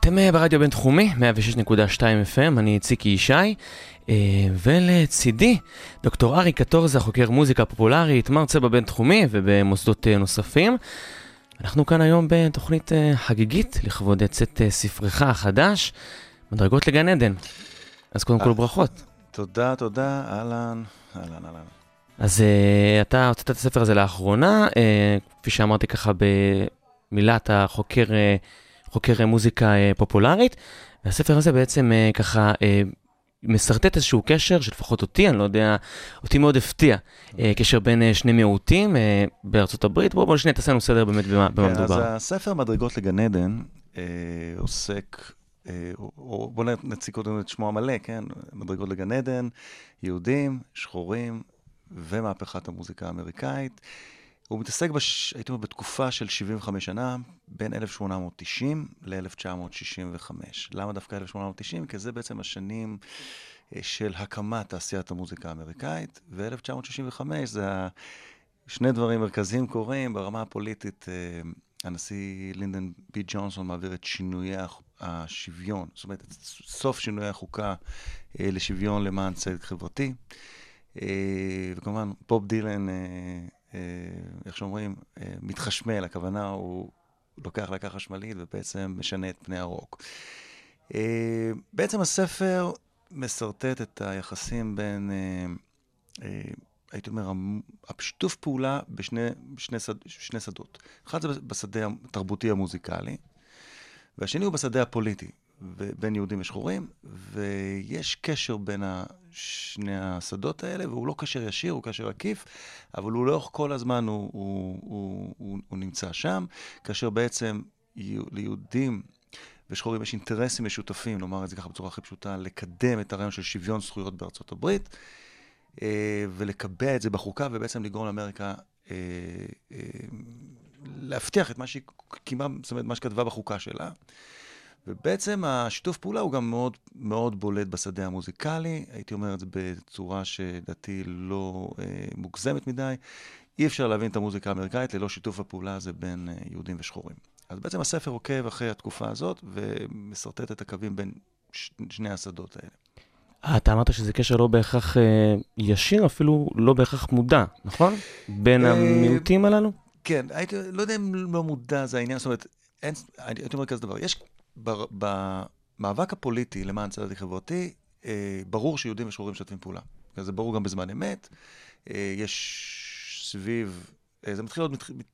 אתם אה, ברדיו הבינתחומי, 106.2 FM, אני ציקי ישי, אה, ולצידי, דוקטור ארי קטורזה, חוקר מוזיקה פופולרית, מרצה בבינתחומי ובמוסדות אה, נוספים. אנחנו כאן היום בתוכנית חגיגית לכבוד צאת ספרך החדש, מדרגות לגן עדן. אז קודם כל ברכות. תודה, תודה, אהלן, אהלן, אהלן. אז uh, אתה הוצאת את הספר הזה לאחרונה, uh, כפי שאמרתי ככה במילה, אתה חוקר, uh, חוקר מוזיקה uh, פופולרית, והספר הזה בעצם uh, ככה משרטט איזשהו קשר, שלפחות אותי, אני לא יודע, אותי מאוד הפתיע, קשר בין שני מיעוטים בארצות הברית. בואו בוא שנייה תעשה לנו סדר באמת במה, במה כן, מדובר. אז הספר מדרגות לגן עדן אה, עוסק, אה, או בואו נציג קודם את שמו המלא, כן? מדרגות לגן עדן, יהודים, שחורים ומהפכת המוזיקה האמריקאית. הוא מתעסק, בש... הייתי אומר, בתקופה של 75 שנה, בין 1890 ל-1965. למה דווקא 1890? כי זה בעצם השנים אה, של הקמת תעשיית המוזיקה האמריקאית, ו-1965 זה. שני דברים מרכזיים קורים ברמה הפוליטית. אה, הנשיא לינדון בי ג'ונסון מעביר את שינויי השוויון, זאת אומרת, את סוף שינויי החוקה אה, לשוויון למען צדק חברתי. וכמובן, בוב דילן, איך שאומרים, אה, מתחשמל, הכוונה הוא לוקח להקה חשמלית ובעצם משנה את פני הרוק. אה, בעצם הספר משרטט את היחסים בין, אה, אה, הייתי אומר, השיתוף פעולה בשני שני שד, שני שדות. אחד זה בשדה התרבותי המוזיקלי, והשני הוא בשדה הפוליטי, בין יהודים ושחורים, ויש קשר בין שני השדות האלה, והוא לא קשר ישיר, הוא קשר עקיף, אבל הוא לאורך כל הזמן הוא, הוא, הוא, הוא, הוא נמצא שם, כאשר בעצם יהו- ליהודים ושחורים יש אינטרסים משותפים, נאמר את זה ככה בצורה הכי פשוטה, לקדם את הרעיון של שוויון זכויות בארצות הברית, אה, ולקבע את זה בחוקה, ובעצם לגרום לאמריקה אה, אה, להבטיח את מה שהיא קיימה, זאת אומרת, מה שכתבה בחוקה שלה. ובעצם השיתוף פעולה הוא גם מאוד מאוד בולט בשדה המוזיקלי, הייתי אומר את זה בצורה שלדעתי לא אה, מוגזמת מדי. אי אפשר להבין את המוזיקה האמריקאית ללא שיתוף הפעולה הזה בין אה, יהודים ושחורים. אז בעצם הספר עוקב אחרי התקופה הזאת ומסרטט את הקווים בין ש- שני השדות האלה. אתה אמרת שזה קשר לא בהכרח אה, ישיר, אפילו לא בהכרח מודע, נכון? בין אה, המיעוטים הללו? כן, הייתי, לא יודע אם לא מודע זה העניין, זאת אומרת, אין, הייתי אומר כזה דבר, יש במאבק הפוליטי למען צדק חברתי, אה, ברור שיהודים ושחורים משתפים פעולה. זה ברור גם בזמן אמת. אה, יש סביב, אה, זה מתחיל עוד מתח... מת-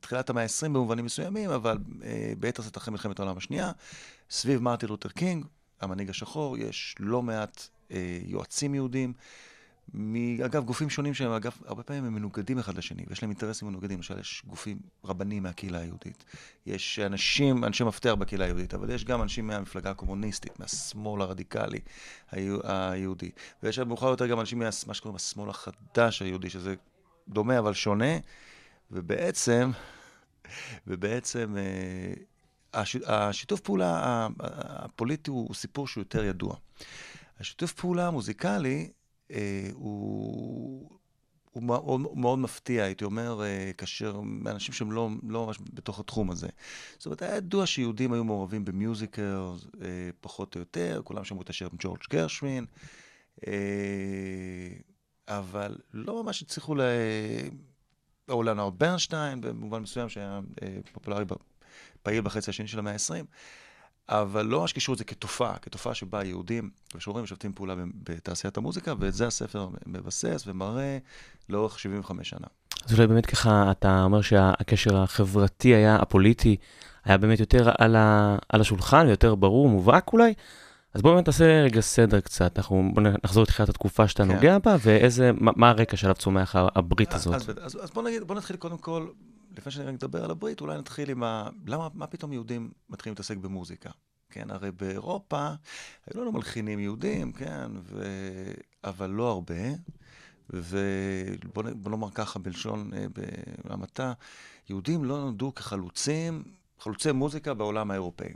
תחילת המאה ה-20 במובנים מסוימים, אבל ביתר שאת אחרי מלחמת העולם השנייה, סביב מרטין לותר קינג, המנהיג השחור, יש לא מעט יועצים יהודים. מ- אגב, גופים שונים שהם, אגב, הרבה פעמים הם מנוגדים אחד לשני, ויש להם אינטרסים מנוגדים. למשל, יש גופים רבנים מהקהילה היהודית. יש אנשים, אנשי מפתח בקהילה היהודית, אבל יש גם אנשים מהמפלגה הקומוניסטית, מהשמאל הרדיקלי היהודי. ויש מאוחר יותר גם אנשים מה- מה שקוראים השמאל החדש היהודי, שזה דומה אבל שונה, ובעצם, ובעצם אה, הש, השיתוף פעולה הפוליטי הוא, סיפור שהוא יותר ידוע. השיתוף פעולה המוזיקלי הוא, הוא מאוד, מאוד מפתיע, הייתי אומר, אה, כאשר אנשים שהם לא, לא ממש בתוך התחום הזה. זאת אומרת, היה ידוע שיהודים היו מעורבים במיוזיקל, אה, פחות או יותר, כולם שמעו את השיר עם ג'ורג' גרשווין, אה, אבל לא ממש הצליחו ל... או לאונרד ברנשטיין, במובן מסוים שהיה אה, פופולרי, פעיל בחצי השני של המאה ה-20, אבל לא ממש קישרו את זה כתופעה, כתופעה שבה יהודים ושחורים משתפים פעולה בתעשיית המוזיקה, ואת זה הספר מבסס ומראה לאורך 75 שנה. אז אולי באמת ככה, אתה אומר שהקשר החברתי היה, הפוליטי, היה באמת יותר על, ה, על השולחן, יותר ברור, מובהק אולי. אז בואו באמת נעשה רגע סדר קצת, אנחנו בוא נחזור לתחילת התקופה שאתה כן. נוגע בה, ואיזה, מה, מה הרקע שעליו צומח הברית הזאת. אז, אז, אז בוא נגיד, בוא נתחיל קודם כל, לפני שאני נדבר על הברית, אולי נתחיל עם ה... למה, מה פתאום יהודים מתחילים להתעסק במוזיקה? כן? הרי באירופה היו לנו מלחינים יהודים, כן? ו... אבל לא הרבה. ובוא נאמר ככה, בלשון אה, בהמעטה, יהודים לא נולדו כחלוצים, חלוצי מוזיקה בעולם האירופאי.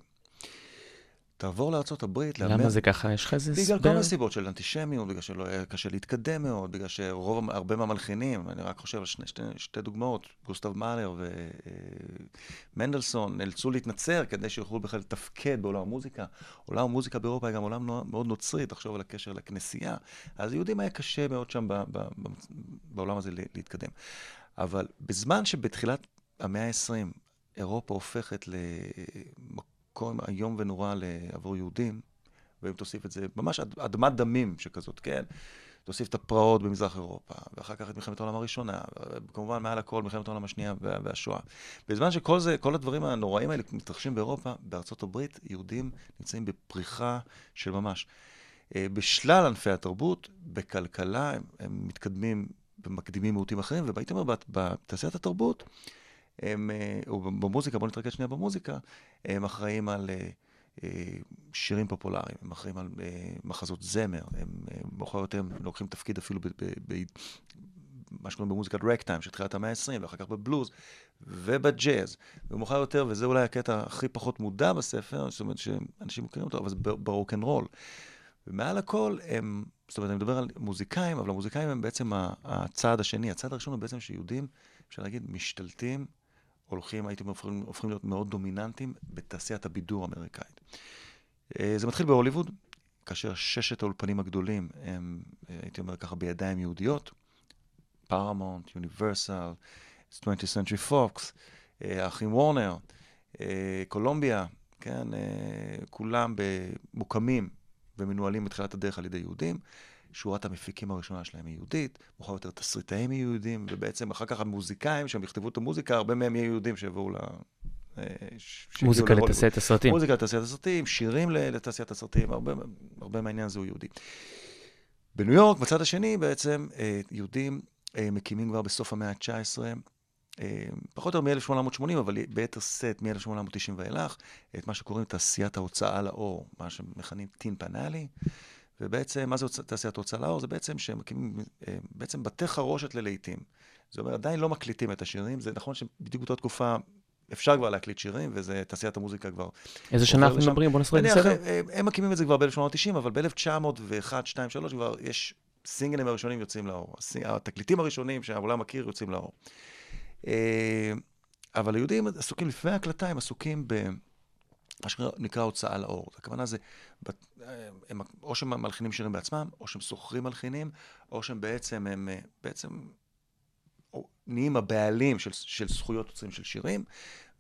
תעבור לארה"ב, למה זה ככה? יש לך איזה בגלל כל הסבר? מיני סיבות של אנטישמיות, בגלל שלא היה קשה להתקדם מאוד, בגלל שרוב, הרבה מהמלחינים, אני רק חושב על שני, שתי, שתי דוגמאות, גוסטב מאלר ומנדלסון, נאלצו להתנצר כדי שיוכלו בכלל לתפקד בעולם המוזיקה. עולם המוזיקה באירופה היה גם עולם מאוד נוצרי, תחשוב על הקשר לכנסייה. אז ליהודים היה קשה מאוד שם ב, ב, ב, בעולם הזה לה- להתקדם. אבל בזמן שבתחילת המאה ה-20 אירופה הופכת למקום איום ונורא עבור יהודים, ואם תוסיף את זה, ממש אד- אדמת דמים שכזאת, כן? תוסיף את הפרעות במזרח אירופה, ואחר כך את מלחמת העולם הראשונה, וכמובן מעל הכל מלחמת העולם השנייה וה- והשואה. בזמן שכל זה, כל הדברים הנוראים האלה מתרחשים באירופה, בארצות הברית, יהודים נמצאים בפריחה של ממש. אה, בשלל ענפי התרבות, בכלכלה, הם, הם מתקדמים ומקדימים מיעוטים אחרים, והייתי אומר, בת- בתעשיית התרבות, הם, אה, או במוזיקה, בואו נתרכז שנייה במוזיקה, הם אחראים על אה, אה, שירים פופולריים, הם אחראים על מחזות זמר, הם מאוחר יותר הם לוקחים תפקיד אפילו ב... ב, ב מה שקוראים במוזיקת רקטיים של תחילת המאה ה-20, ואחר כך בבלוז ובג'אז. ומאוחר יותר, וזה אולי הקטע הכי פחות מודע בספר, זאת אומרת שאנשים מכירים אותו, אבל זה ברוקנרול. ומעל הכל הם, זאת אומרת, אני מדבר על מוזיקאים, אבל המוזיקאים הם בעצם הצעד השני. הצעד הראשון הוא בעצם שיהודים, אפשר להגיד, משתלטים, הולכים, אומר, הופכים, הופכים להיות מאוד דומיננטיים בתעשיית הבידור האמריקאית. אה, זה מתחיל בהוליווד, כאשר ששת האולפנים הגדולים הם, אה, הייתי אומר ככה, בידיים יהודיות, פארמונט, יוניברסל, 20th Century Fox, אה, האחים וורנר, קולומביה, כן, כולם מוקמים ומנוהלים בתחילת הדרך על ידי יהודים. שורת המפיקים הראשונה שלהם היא יהודית, מאוחר יותר תסריטאים יהיו יהודים, ובעצם אחר כך המוזיקאים שהם יכתבו את המוזיקה, הרבה מהם יהיו יהודים שיבואו ל... אה, מוזיקה. לתעשיית הסרטים. מוזיקה לתעשיית הסרטים, שירים לתעשיית הסרטים, הרבה, הרבה מהעניין הזה הוא יהודי. בניו יורק, בצד השני, בעצם, אה, יהודים אה, מקימים כבר בסוף המאה ה-19, אה, פחות או יותר מ-1880, אבל ביתר שאת מ-1890 ואילך, את מה שקוראים תעשיית ההוצאה לאור, מה שמכנים טין פנאלי. ובעצם, מה זה תעשיית ההוצאה לאור? זה בעצם שהם מקימים אה, בעצם בתי חרושת ללהיטים. זה אומר, עדיין לא מקליטים את השירים, זה נכון שבדיוק באותה תקופה אפשר כבר להקליט שירים, וזה תעשיית המוזיקה כבר איזה שנה אנחנו. מדברים? בוא נעשה בסדר. אה, הם מקימים את זה כבר ב-1890, אבל ב-1901, 2, 3 כבר יש סינגלים הראשונים יוצאים לאור. התקליטים הראשונים שהעולם מכיר יוצאים לאור. אה, אבל היהודים עסוקים, לפני ההקלטה, הם עסוקים ב... מה שנקרא הוצאה לאור. הכוונה זה, אה, הם, או שהם מלחינים שירים בעצמם, או שהם שוכרים מלחינים, או שהם בעצם, הם אה, בעצם או נהיים הבעלים של, של זכויות יוצרים של שירים,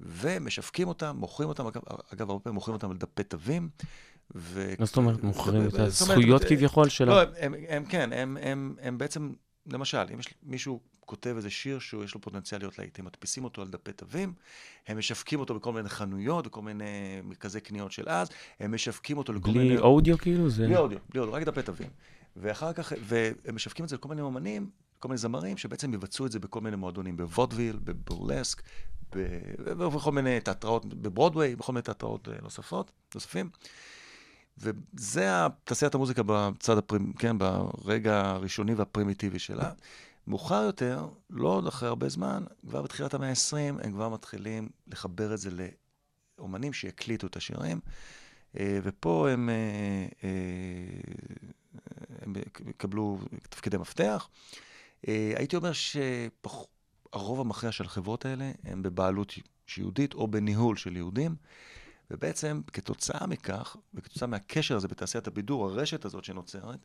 ומשווקים אותם, מוכרים אותם, אגב, אגב הרבה פעמים מוכרים אותם על דפי תווים. ו... מה זאת אומרת, מוכרים את הזכויות כביכול של לא. הם, הם, הם כן, הם, הם, הם בעצם, למשל, אם יש מישהו כותב איזה שיר שיש לו פוטנציאל להיות להיט, הם מדפיסים אותו על דפי תווים, הם משווקים אותו בכל מיני חנויות, בכל מיני מרכזי קניות של אז, הם משווקים אותו לכל מיני... בלי אודיו כאילו? זה... בלי אודיו, בלי אודיו, רק דפי תווים. ואחר כך, והם משווקים את זה לכל מיני אומנים, כל מיני זמרים, שבעצם יבצעו את זה בכל מיני מועדונים, בוודוויל, בבורלסק, ב- ובכל מיני תיאטראות, בברודוויי, בכל מיני תיאטראות אה, נוספות, נוספים. וזה תעשיית המוזיקה בצד הפרימ... כן, ברגע הראשוני והפרימיטיבי שלה. מאוחר יותר, לא עוד אחרי הרבה זמן, כבר בתחילת המאה ה-20, הם כבר מתחילים לחבר את זה לאומנים שיקליטו את השירים. אה, ופה הם, אה, אה, הם יקבלו תפקידי מפתח. הייתי אומר שהרוב המכריע של החברות האלה הם בבעלות יהודית או בניהול של יהודים. ובעצם כתוצאה מכך, וכתוצאה מהקשר הזה בתעשיית הבידור, הרשת הזאת שנוצרת,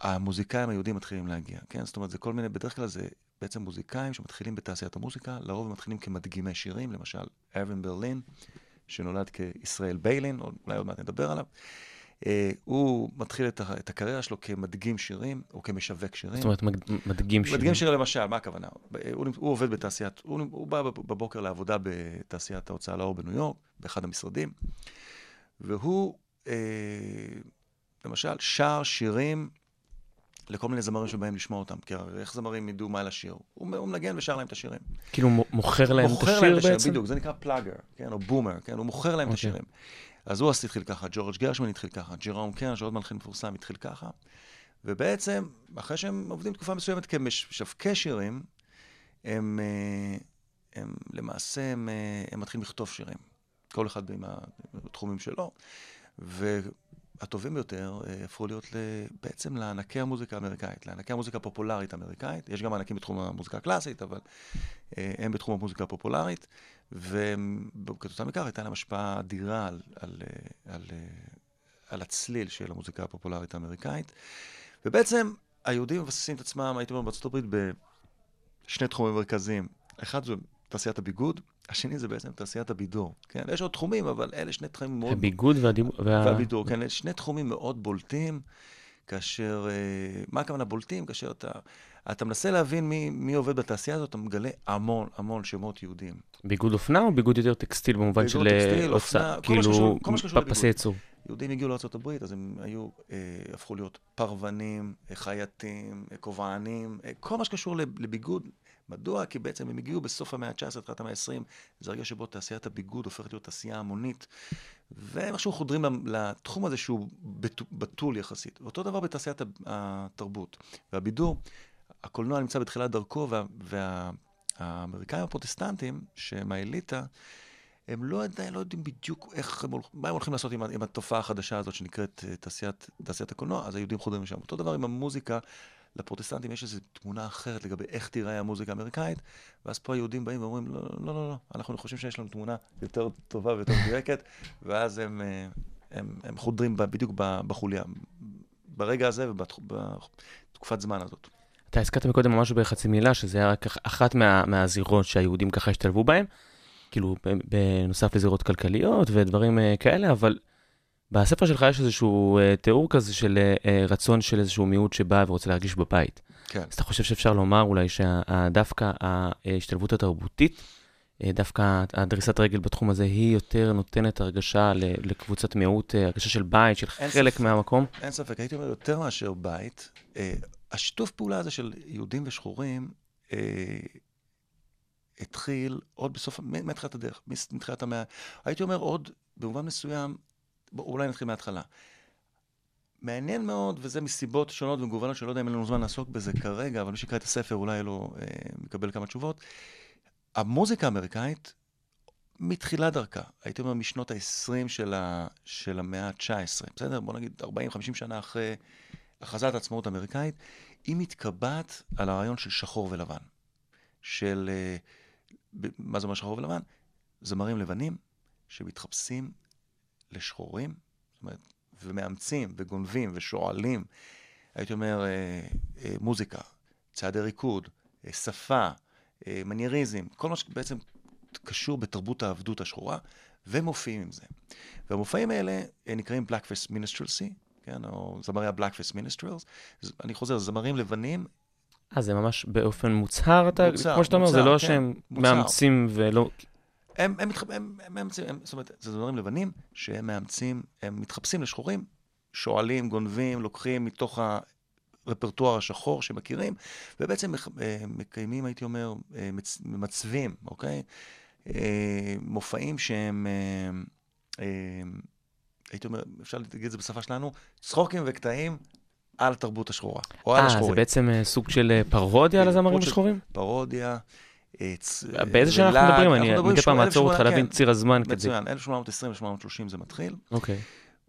המוזיקאים היהודים מתחילים להגיע, כן? זאת אומרת, זה כל מיני, בדרך כלל זה בעצם מוזיקאים שמתחילים בתעשיית המוזיקה, לרוב הם מתחילים כמדגימי שירים, למשל, ארווין ברלין, שנולד כישראל ביילין, או אולי עוד מעט נדבר עליו. Uh, הוא מתחיל את, את הקריירה שלו כמדגים שירים, או כמשווק שירים. זאת אומרת, מד- מדגים שירים. מדגים שירים למשל, מה הכוונה? הוא, הוא עובד בתעשיית, הוא, הוא בא בבוקר לעבודה בתעשיית ההוצאה לאור בניו יורק, באחד המשרדים, והוא, אה, למשל, שר שירים לכל מיני זמרים שבאים לשמוע אותם, כי איך זמרים ידעו מה לשיר? הוא, הוא מנגן ושר להם את השירים. כאילו מוכר להם את מוכר להם השיר בעצם? בדיוק, זה נקרא פלאגר, כן, או בומר, כן, הוא מוכר להם את אוקיי. השירים. אז הוא התחיל ככה, ג'ורג' גרשמן התחיל ככה, ג'רום קרן, שעוד מלחין מפורסם, התחיל ככה. ובעצם, אחרי שהם עובדים תקופה מסוימת כמשווקי שירים, הם, אה, הם למעשה, הם, אה, הם מתחילים לכתוב שירים. כל אחד עם התחומים שלו. והטובים ביותר אה, הפכו להיות בעצם לענקי המוזיקה האמריקאית, לענקי המוזיקה הפופולרית האמריקאית. יש גם ענקים בתחום המוזיקה הקלאסית, אבל הם בתחום המוזיקה הפופולרית. וכתוצאה מכך הייתה להם השפעה אדירה על, על, על, על הצליל של המוזיקה הפופולרית האמריקאית. ובעצם היהודים מבססים את עצמם, הייתי אומר, בארצות הברית בשני תחומים מרכזיים. אחד זה תעשיית הביגוד, השני זה בעצם תעשיית הבידור. כן, יש עוד תחומים, אבל אלה שני תחומים מאוד... הביגוד והדיבור... וה... והבידור, כן, אלה שני תחומים מאוד בולטים, כאשר... אה, מה הכוונה בולטים? כאשר אתה, אתה מנסה להבין מי, מי עובד בתעשייה הזאת, אתה מגלה המון המון שמות יהודים. ביגוד אופנה או ביגוד יותר טקסטיל במובן של טקסטיל, אופנה, כאילו, פסי ייצור? יהודים הגיעו לארה"ב, אז הם היו, אה, הפכו להיות פרוונים, אה, חייטים, אה, כובענים, אה, כל מה שקשור לביגוד. מדוע? כי בעצם הם הגיעו בסוף המאה ה-19, תחילת המאה ה-20, זה הרגע שבו תעשיית הביגוד הופכת להיות תעשייה המונית, והם איכשהו חודרים לתחום הזה שהוא בתול יחסית. אותו דבר בתעשיית התרבות והבידור. הקולנוע נמצא בתחילת דרכו, והאמריקאים וה, הפרוטסטנטים, שהם האליטה, הם לא עדיין לא יודעים בדיוק איך הם, מה הם הולכים לעשות עם, עם התופעה החדשה הזאת שנקראת אה, תעשיית, תעשיית הקולנוע, אז היהודים חודרים לשם. אותו דבר עם המוזיקה, לפרוטסטנטים יש איזו תמונה אחרת לגבי איך תיראה המוזיקה האמריקאית, ואז פה היהודים באים ואומרים, לא, לא, לא, לא, אנחנו חושבים שיש לנו תמונה יותר טובה ויותר מדויקת, ואז הם, אה, הם, הם חודרים בדיוק בחוליה, ברגע הזה ובתקופת זמן הזאת. אתה הזכרת מקודם ממש בחצי מילה, שזה היה רק אחת מה, מהזירות שהיהודים ככה השתלבו בהן. כאילו, בנוסף לזירות כלכליות ודברים אה, כאלה, אבל בספר שלך יש איזשהו אה, תיאור כזה של אה, רצון של איזשהו מיעוט שבא ורוצה להרגיש בבית. כן. אז אתה חושב שאפשר לומר אולי שדווקא ההשתלבות התרבותית, דווקא הדריסת רגל בתחום הזה, היא יותר נותנת הרגשה לקבוצת מיעוט, הרגשה של בית, של חלק ספק, מהמקום? אין ספק, הייתי אומר יותר מאשר בית. השיתוף פעולה הזה של יהודים ושחורים, התחיל עוד בסוף, מתחילת הדרך, מתחילת המאה, הייתי אומר עוד, במובן מסוים, אולי נתחיל מההתחלה. מעניין מאוד, וזה מסיבות שונות ומגוונות, שלא יודע אם אין לנו זמן לעסוק בזה כרגע, אבל מי שיקרא את הספר אולי לא אה, מקבל כמה תשובות. המוזיקה האמריקאית, מתחילת דרכה, הייתי אומר משנות ה-20 של, ה, של המאה ה-19, בסדר? בוא נגיד 40-50 שנה אחרי הכרזת העצמאות האמריקאית, היא מתקבעת על הרעיון של שחור ולבן. של... אה, מה זה אומר שחור ולבן? זמרים לבנים שמתחפשים לשחורים, זאת אומרת, ומאמצים וגונבים ושואלים, הייתי אומר, אה, אה, מוזיקה, צעדי ריקוד, אה, שפה, אה, מנייריזם, כל מה שבעצם קשור בתרבות העבדות השחורה, ומופיעים עם זה. והמופעים האלה אה, נקראים Blackface Minstrelsy, כן, או זמרי ה-Blackface Minstrels. אני חוזר, זמרים לבנים אה, זה ממש באופן מוצהר, אתה, מוצר, כמו שאתה אומר, זה לא כן, שהם מוצר. מאמצים ולא... הם, הם, הם, הם, הם מאמצים, הם, זאת אומרת, זה דברים לבנים שהם מאמצים, הם מתחפשים לשחורים, שואלים, גונבים, לוקחים מתוך הרפרטואר השחור שמכירים, ובעצם אה, מקיימים, הייתי אומר, אה, מצווים, אוקיי? אה, מופעים שהם, הייתי אומר, אפשר להגיד את זה בשפה שלנו, צחוקים וקטעים על התרבות השחורה, או על השחורים. אה, זה בעצם סוג של פרודיה על הזמרים השחורים? פרודיה. באיזה שנה אנחנו מדברים? אני מדי פעם מעצור אותך להבין ציר הזמן כדי. מצוין, 1820-1830 זה מתחיל. אוקיי.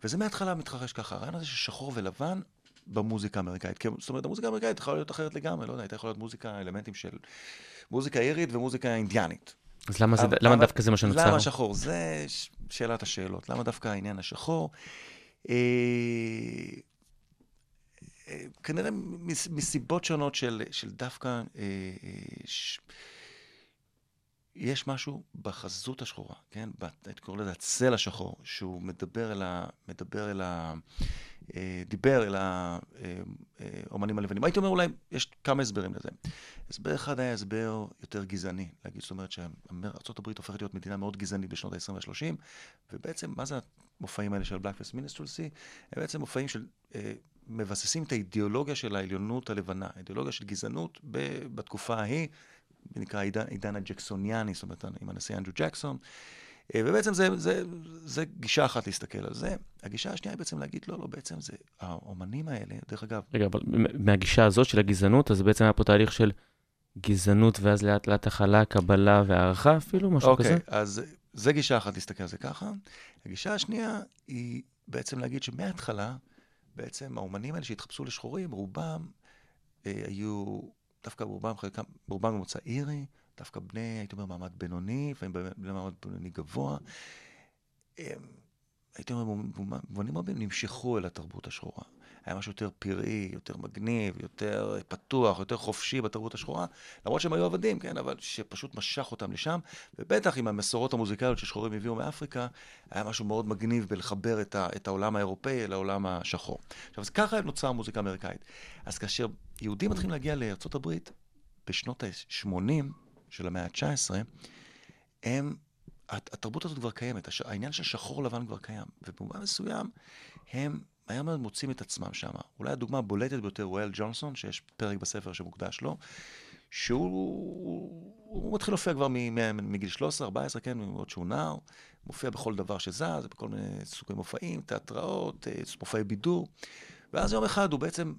וזה מההתחלה מתרחש ככה, הרעיון הזה של שחור ולבן במוזיקה האמריקאית. זאת אומרת, המוזיקה האמריקאית יכולה להיות אחרת לגמרי, לא יודע, הייתה יכולה להיות מוזיקה, אלמנטים של מוזיקה אירית ומוזיקה אינדיאנית. אז למה דווקא זה מה שנוצר? למה שחור? זה שאלת השאלות. למה דווקא העניין השחור? כנראה מסיבות שונות של, של דווקא, אה, אה, ש... יש משהו בחזות השחורה, כן? הייתי קורא לזה הצל השחור, שהוא מדבר אל ה... מדבר אל ה... אה, דיבר אל האומנים הלבנים. הייתי אומר אולי, יש כמה הסברים לזה. הסבר אחד היה הסבר יותר גזעני, להגיד, זאת אומרת שארה"ב הופכת להיות מדינה מאוד גזענית בשנות ה-20 וה-30, ובעצם, מה זה המופעים האלה של Blackfest Minstrelsy? הם בעצם מופעים של... מבססים את האידיאולוגיה של העליונות הלבנה, האידיאולוגיה של גזענות בתקופה ההיא, נקרא עידן, עידן הג'קסוניאני, זאת אומרת, עם הנשיא אנדרו ג'קסון. אה, ובעצם זה, זה, זה גישה אחת להסתכל על זה. הגישה השנייה היא בעצם להגיד, לא, לא, בעצם זה, האומנים האלה, דרך אגב, רגע, אבל מהגישה הזאת של הגזענות, אז בעצם היה פה תהליך של גזענות, ואז לאט לאט הכלה, קבלה והערכה אפילו, משהו אוקיי, כזה? אז זה גישה אחת להסתכל על זה ככה. הגישה השנייה היא בעצם להגיד שמההתחלה, בעצם האומנים האלה שהתחפשו לשחורים, רובם אה, היו, דווקא רובם, חלקם, רובם ממוצא אירי, דווקא בני, הייתי אומר, מעמד בינוני, לפעמים בני מעמד בינוני גבוה. הייתי אומר, במובנים רבים נמשכו אל התרבות השחורה. היה משהו יותר פראי, יותר מגניב, יותר פתוח, יותר חופשי בתרבות השחורה, למרות שהם היו עבדים, כן, אבל שפשוט משך אותם לשם, ובטח עם המסורות המוזיקליות ששחורים הביאו מאפריקה, היה משהו מאוד מגניב בלחבר את, ה, את העולם האירופאי אל העולם השחור. עכשיו, אז ככה נוצרה המוזיקה האמריקאית. אז כאשר יהודים מתחילים להגיע הברית, בשנות ה-80 של המאה ה-19, הם התרבות הזאת כבר קיימת, הש... העניין של שחור לבן כבר קיים, ובמובן מסוים הם מהר מאוד מוצאים את עצמם שם. אולי הדוגמה הבולטת ביותר הוא אל ג'ונסון, שיש פרק בספר שמוקדש לו, שהוא הוא מתחיל להופיע כבר מגיל 13, 14, כן, עוד שהוא נער, מופיע בכל דבר שזז, בכל מיני סוגי מופעים, תיאטראות, אה, מופעי בידור, ואז יום אחד הוא בעצם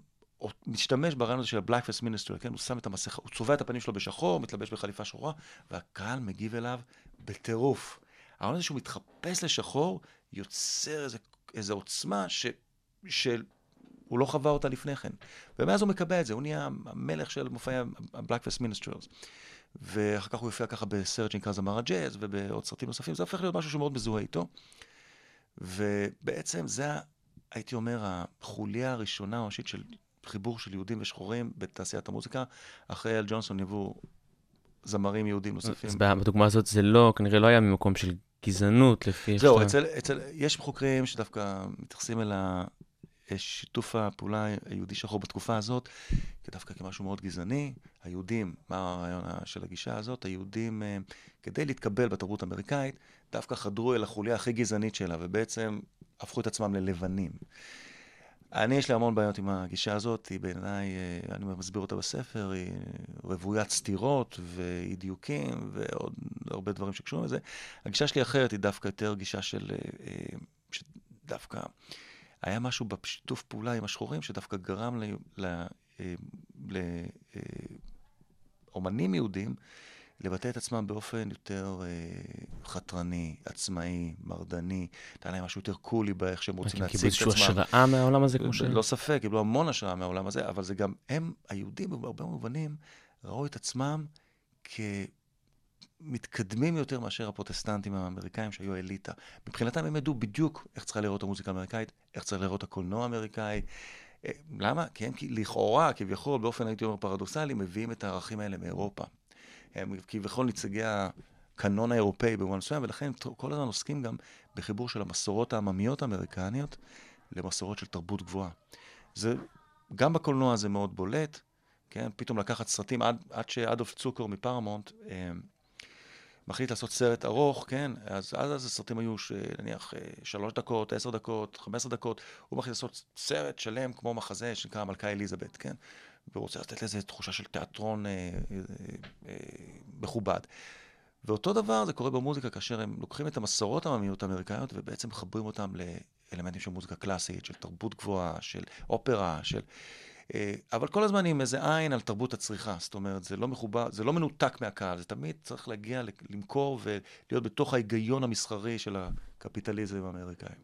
משתמש ברעיון הזה של ה-Blackfest Minister, כן? הוא שם את המסכה, הוא צובע את הפנים שלו בשחור, מתלבש בחליפה שחורה, והקהל מגיב אליו בטירוף. הרעיון הזה שהוא מתחפש לשחור, יוצר איזה, איזה עוצמה ש, שהוא לא חווה אותה לפני כן. ומאז הוא מקבע את זה, הוא נהיה המלך של מופעי ה-Blackfest Ministers. ואחר כך הוא יופיע ככה בסרט שנקרא זמר הג'אז, ובעוד סרטים נוספים, זה הופך להיות משהו שמאוד מזוהה איתו. ובעצם זה, הייתי אומר, החוליה הראשונה הראשית של חיבור של יהודים ושחורים בתעשיית המוזיקה. אחרי אל ג'ונסון יבואו זמרים יהודים נוספים. אז בדוגמה הזאת זה לא, כנראה לא היה ממקום של גזענות, לפי... זהו, אצל, אצל, יש חוקרים שדווקא מתייחסים אל שיתוף הפעולה היהודי-שחור בתקופה הזאת, כדווקא כמשהו מאוד גזעני. היהודים, מה הרעיון של הגישה הזאת? היהודים, אה, כדי להתקבל בתרבות האמריקאית, דווקא חדרו אל החוליה הכי גזענית שלה, ובעצם הפכו את עצמם ללבנים. אני, יש לי המון בעיות עם הגישה הזאת, היא בעיניי, אה, אני מסביר אותה בספר, היא רוויית סתירות ואי דיוקים ועוד הרבה דברים שקשורים לזה. הגישה שלי אחרת היא דווקא יותר גישה של, אה, אה, שדווקא היה משהו בשיתוף פעולה עם השחורים שדווקא גרם לאומנים יהודים לבטא את עצמם באופן יותר אה, חתרני, עצמאי, מרדני. היה להם משהו יותר קולי באיך שהם רוצים להציג את עצמם. קיבלו איזושהי השראה מהעולם הזה, כמו ש... לא ספק, קיבלו המון השראה מהעולם הזה, אבל זה גם, הם, היהודים, בהרבה מובנים, ראו את עצמם כמתקדמים יותר מאשר הפרוטסטנטים האמריקאים שהיו אליטה. מבחינתם הם ידעו בדיוק איך צריכה לראות המוזיקה האמריקאית, איך צריך לראות הקולנוע האמריקאי. אה, למה? כי הם לכאורה, כביכול, באופן הייתי אומר פרדוקסלי, מביאים את הערכים האלה מאירופה. הם כביכול נציגי הקנון האירופאי במובן מסוים, ולכן כל הזמן עוסקים גם בחיבור של המסורות העממיות האמריקניות למסורות של תרבות גבוהה. זה, גם בקולנוע זה מאוד בולט, כן? פתאום לקחת סרטים, עד, עד שאדולף צוקר מפרמונט אה, מחליט לעשות סרט ארוך, כן? אז אז, אז הסרטים היו נניח אה, שלוש דקות, עשר דקות, חמש עשר דקות, הוא מחליט לעשות סרט שלם כמו מחזה שנקרא המלכה אליזבת, כן? והוא רוצה לתת לזה תחושה של תיאטרון אה, אה, אה, מכובד. ואותו דבר זה קורה במוזיקה, כאשר הם לוקחים את המסורות העממיות האמריקאיות ובעצם מחברים אותם לאלמנטים של מוזיקה קלאסית, של תרבות גבוהה, של אופרה, של... אה, אבל כל הזמן עם איזה עין על תרבות הצריכה. זאת אומרת, זה לא מחובר, זה לא מנותק מהקהל, זה תמיד צריך להגיע, למכור ולהיות בתוך ההיגיון המסחרי של הקפיטליזם האמריקאי.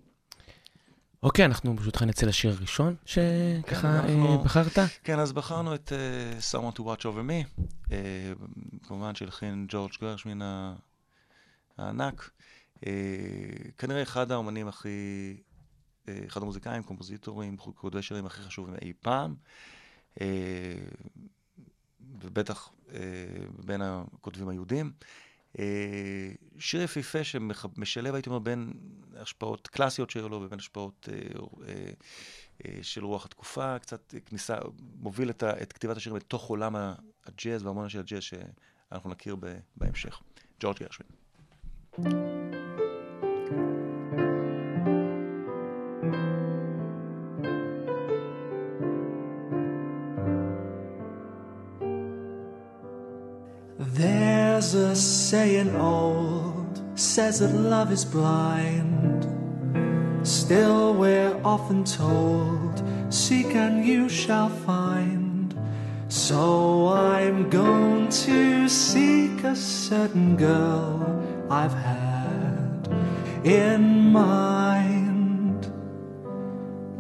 אוקיי, אנחנו ברשותך נצא לשיר הראשון שככה כן, אנחנו... אה, בחרת. כן, אז בחרנו את uh, Someone to Watch Over Me, uh, כמובן שהלחין ג'ורג' גרשמין הענק. Uh, כנראה אחד האומנים הכי, uh, אחד המוזיקאים, קומפוזיטורים, כותבי שירים הכי חשובים אי פעם. Uh, ובטח uh, בין הכותבים היהודים. אה, שיר יפיפה שמשלב, הייתי אומר, בין השפעות קלאסיות שהיו לו ובין השפעות אה, אה, של רוח התקופה, קצת כניסה, מוביל את, את כתיבת השירים לתוך עולם הג'אז והמון של הג'אז שאנחנו נכיר בהמשך. ג'ורג' גרשווין. There's a saying old says that love is blind. Still, we're often told, Seek and you shall find. So I'm going to seek a certain girl I've had in mind.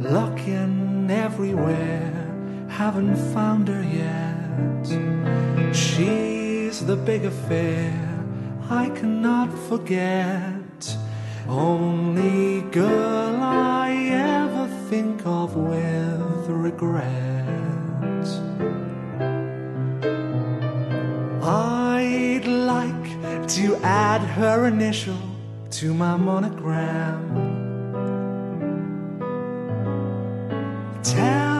Looking everywhere, haven't found her yet. The big affair I cannot forget. Only girl I ever think of with regret. I'd like to add her initial to my monogram. Tell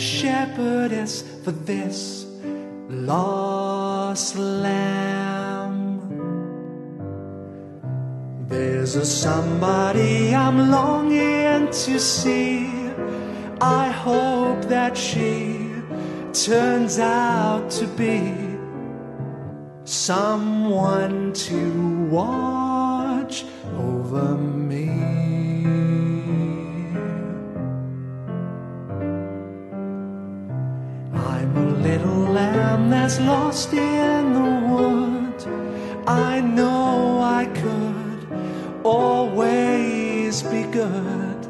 shepherdess for this lost lamb? There's a somebody I'm longing to see. I hope that she turns out to be someone to watch over me. Lost in the wood. I know I could always be good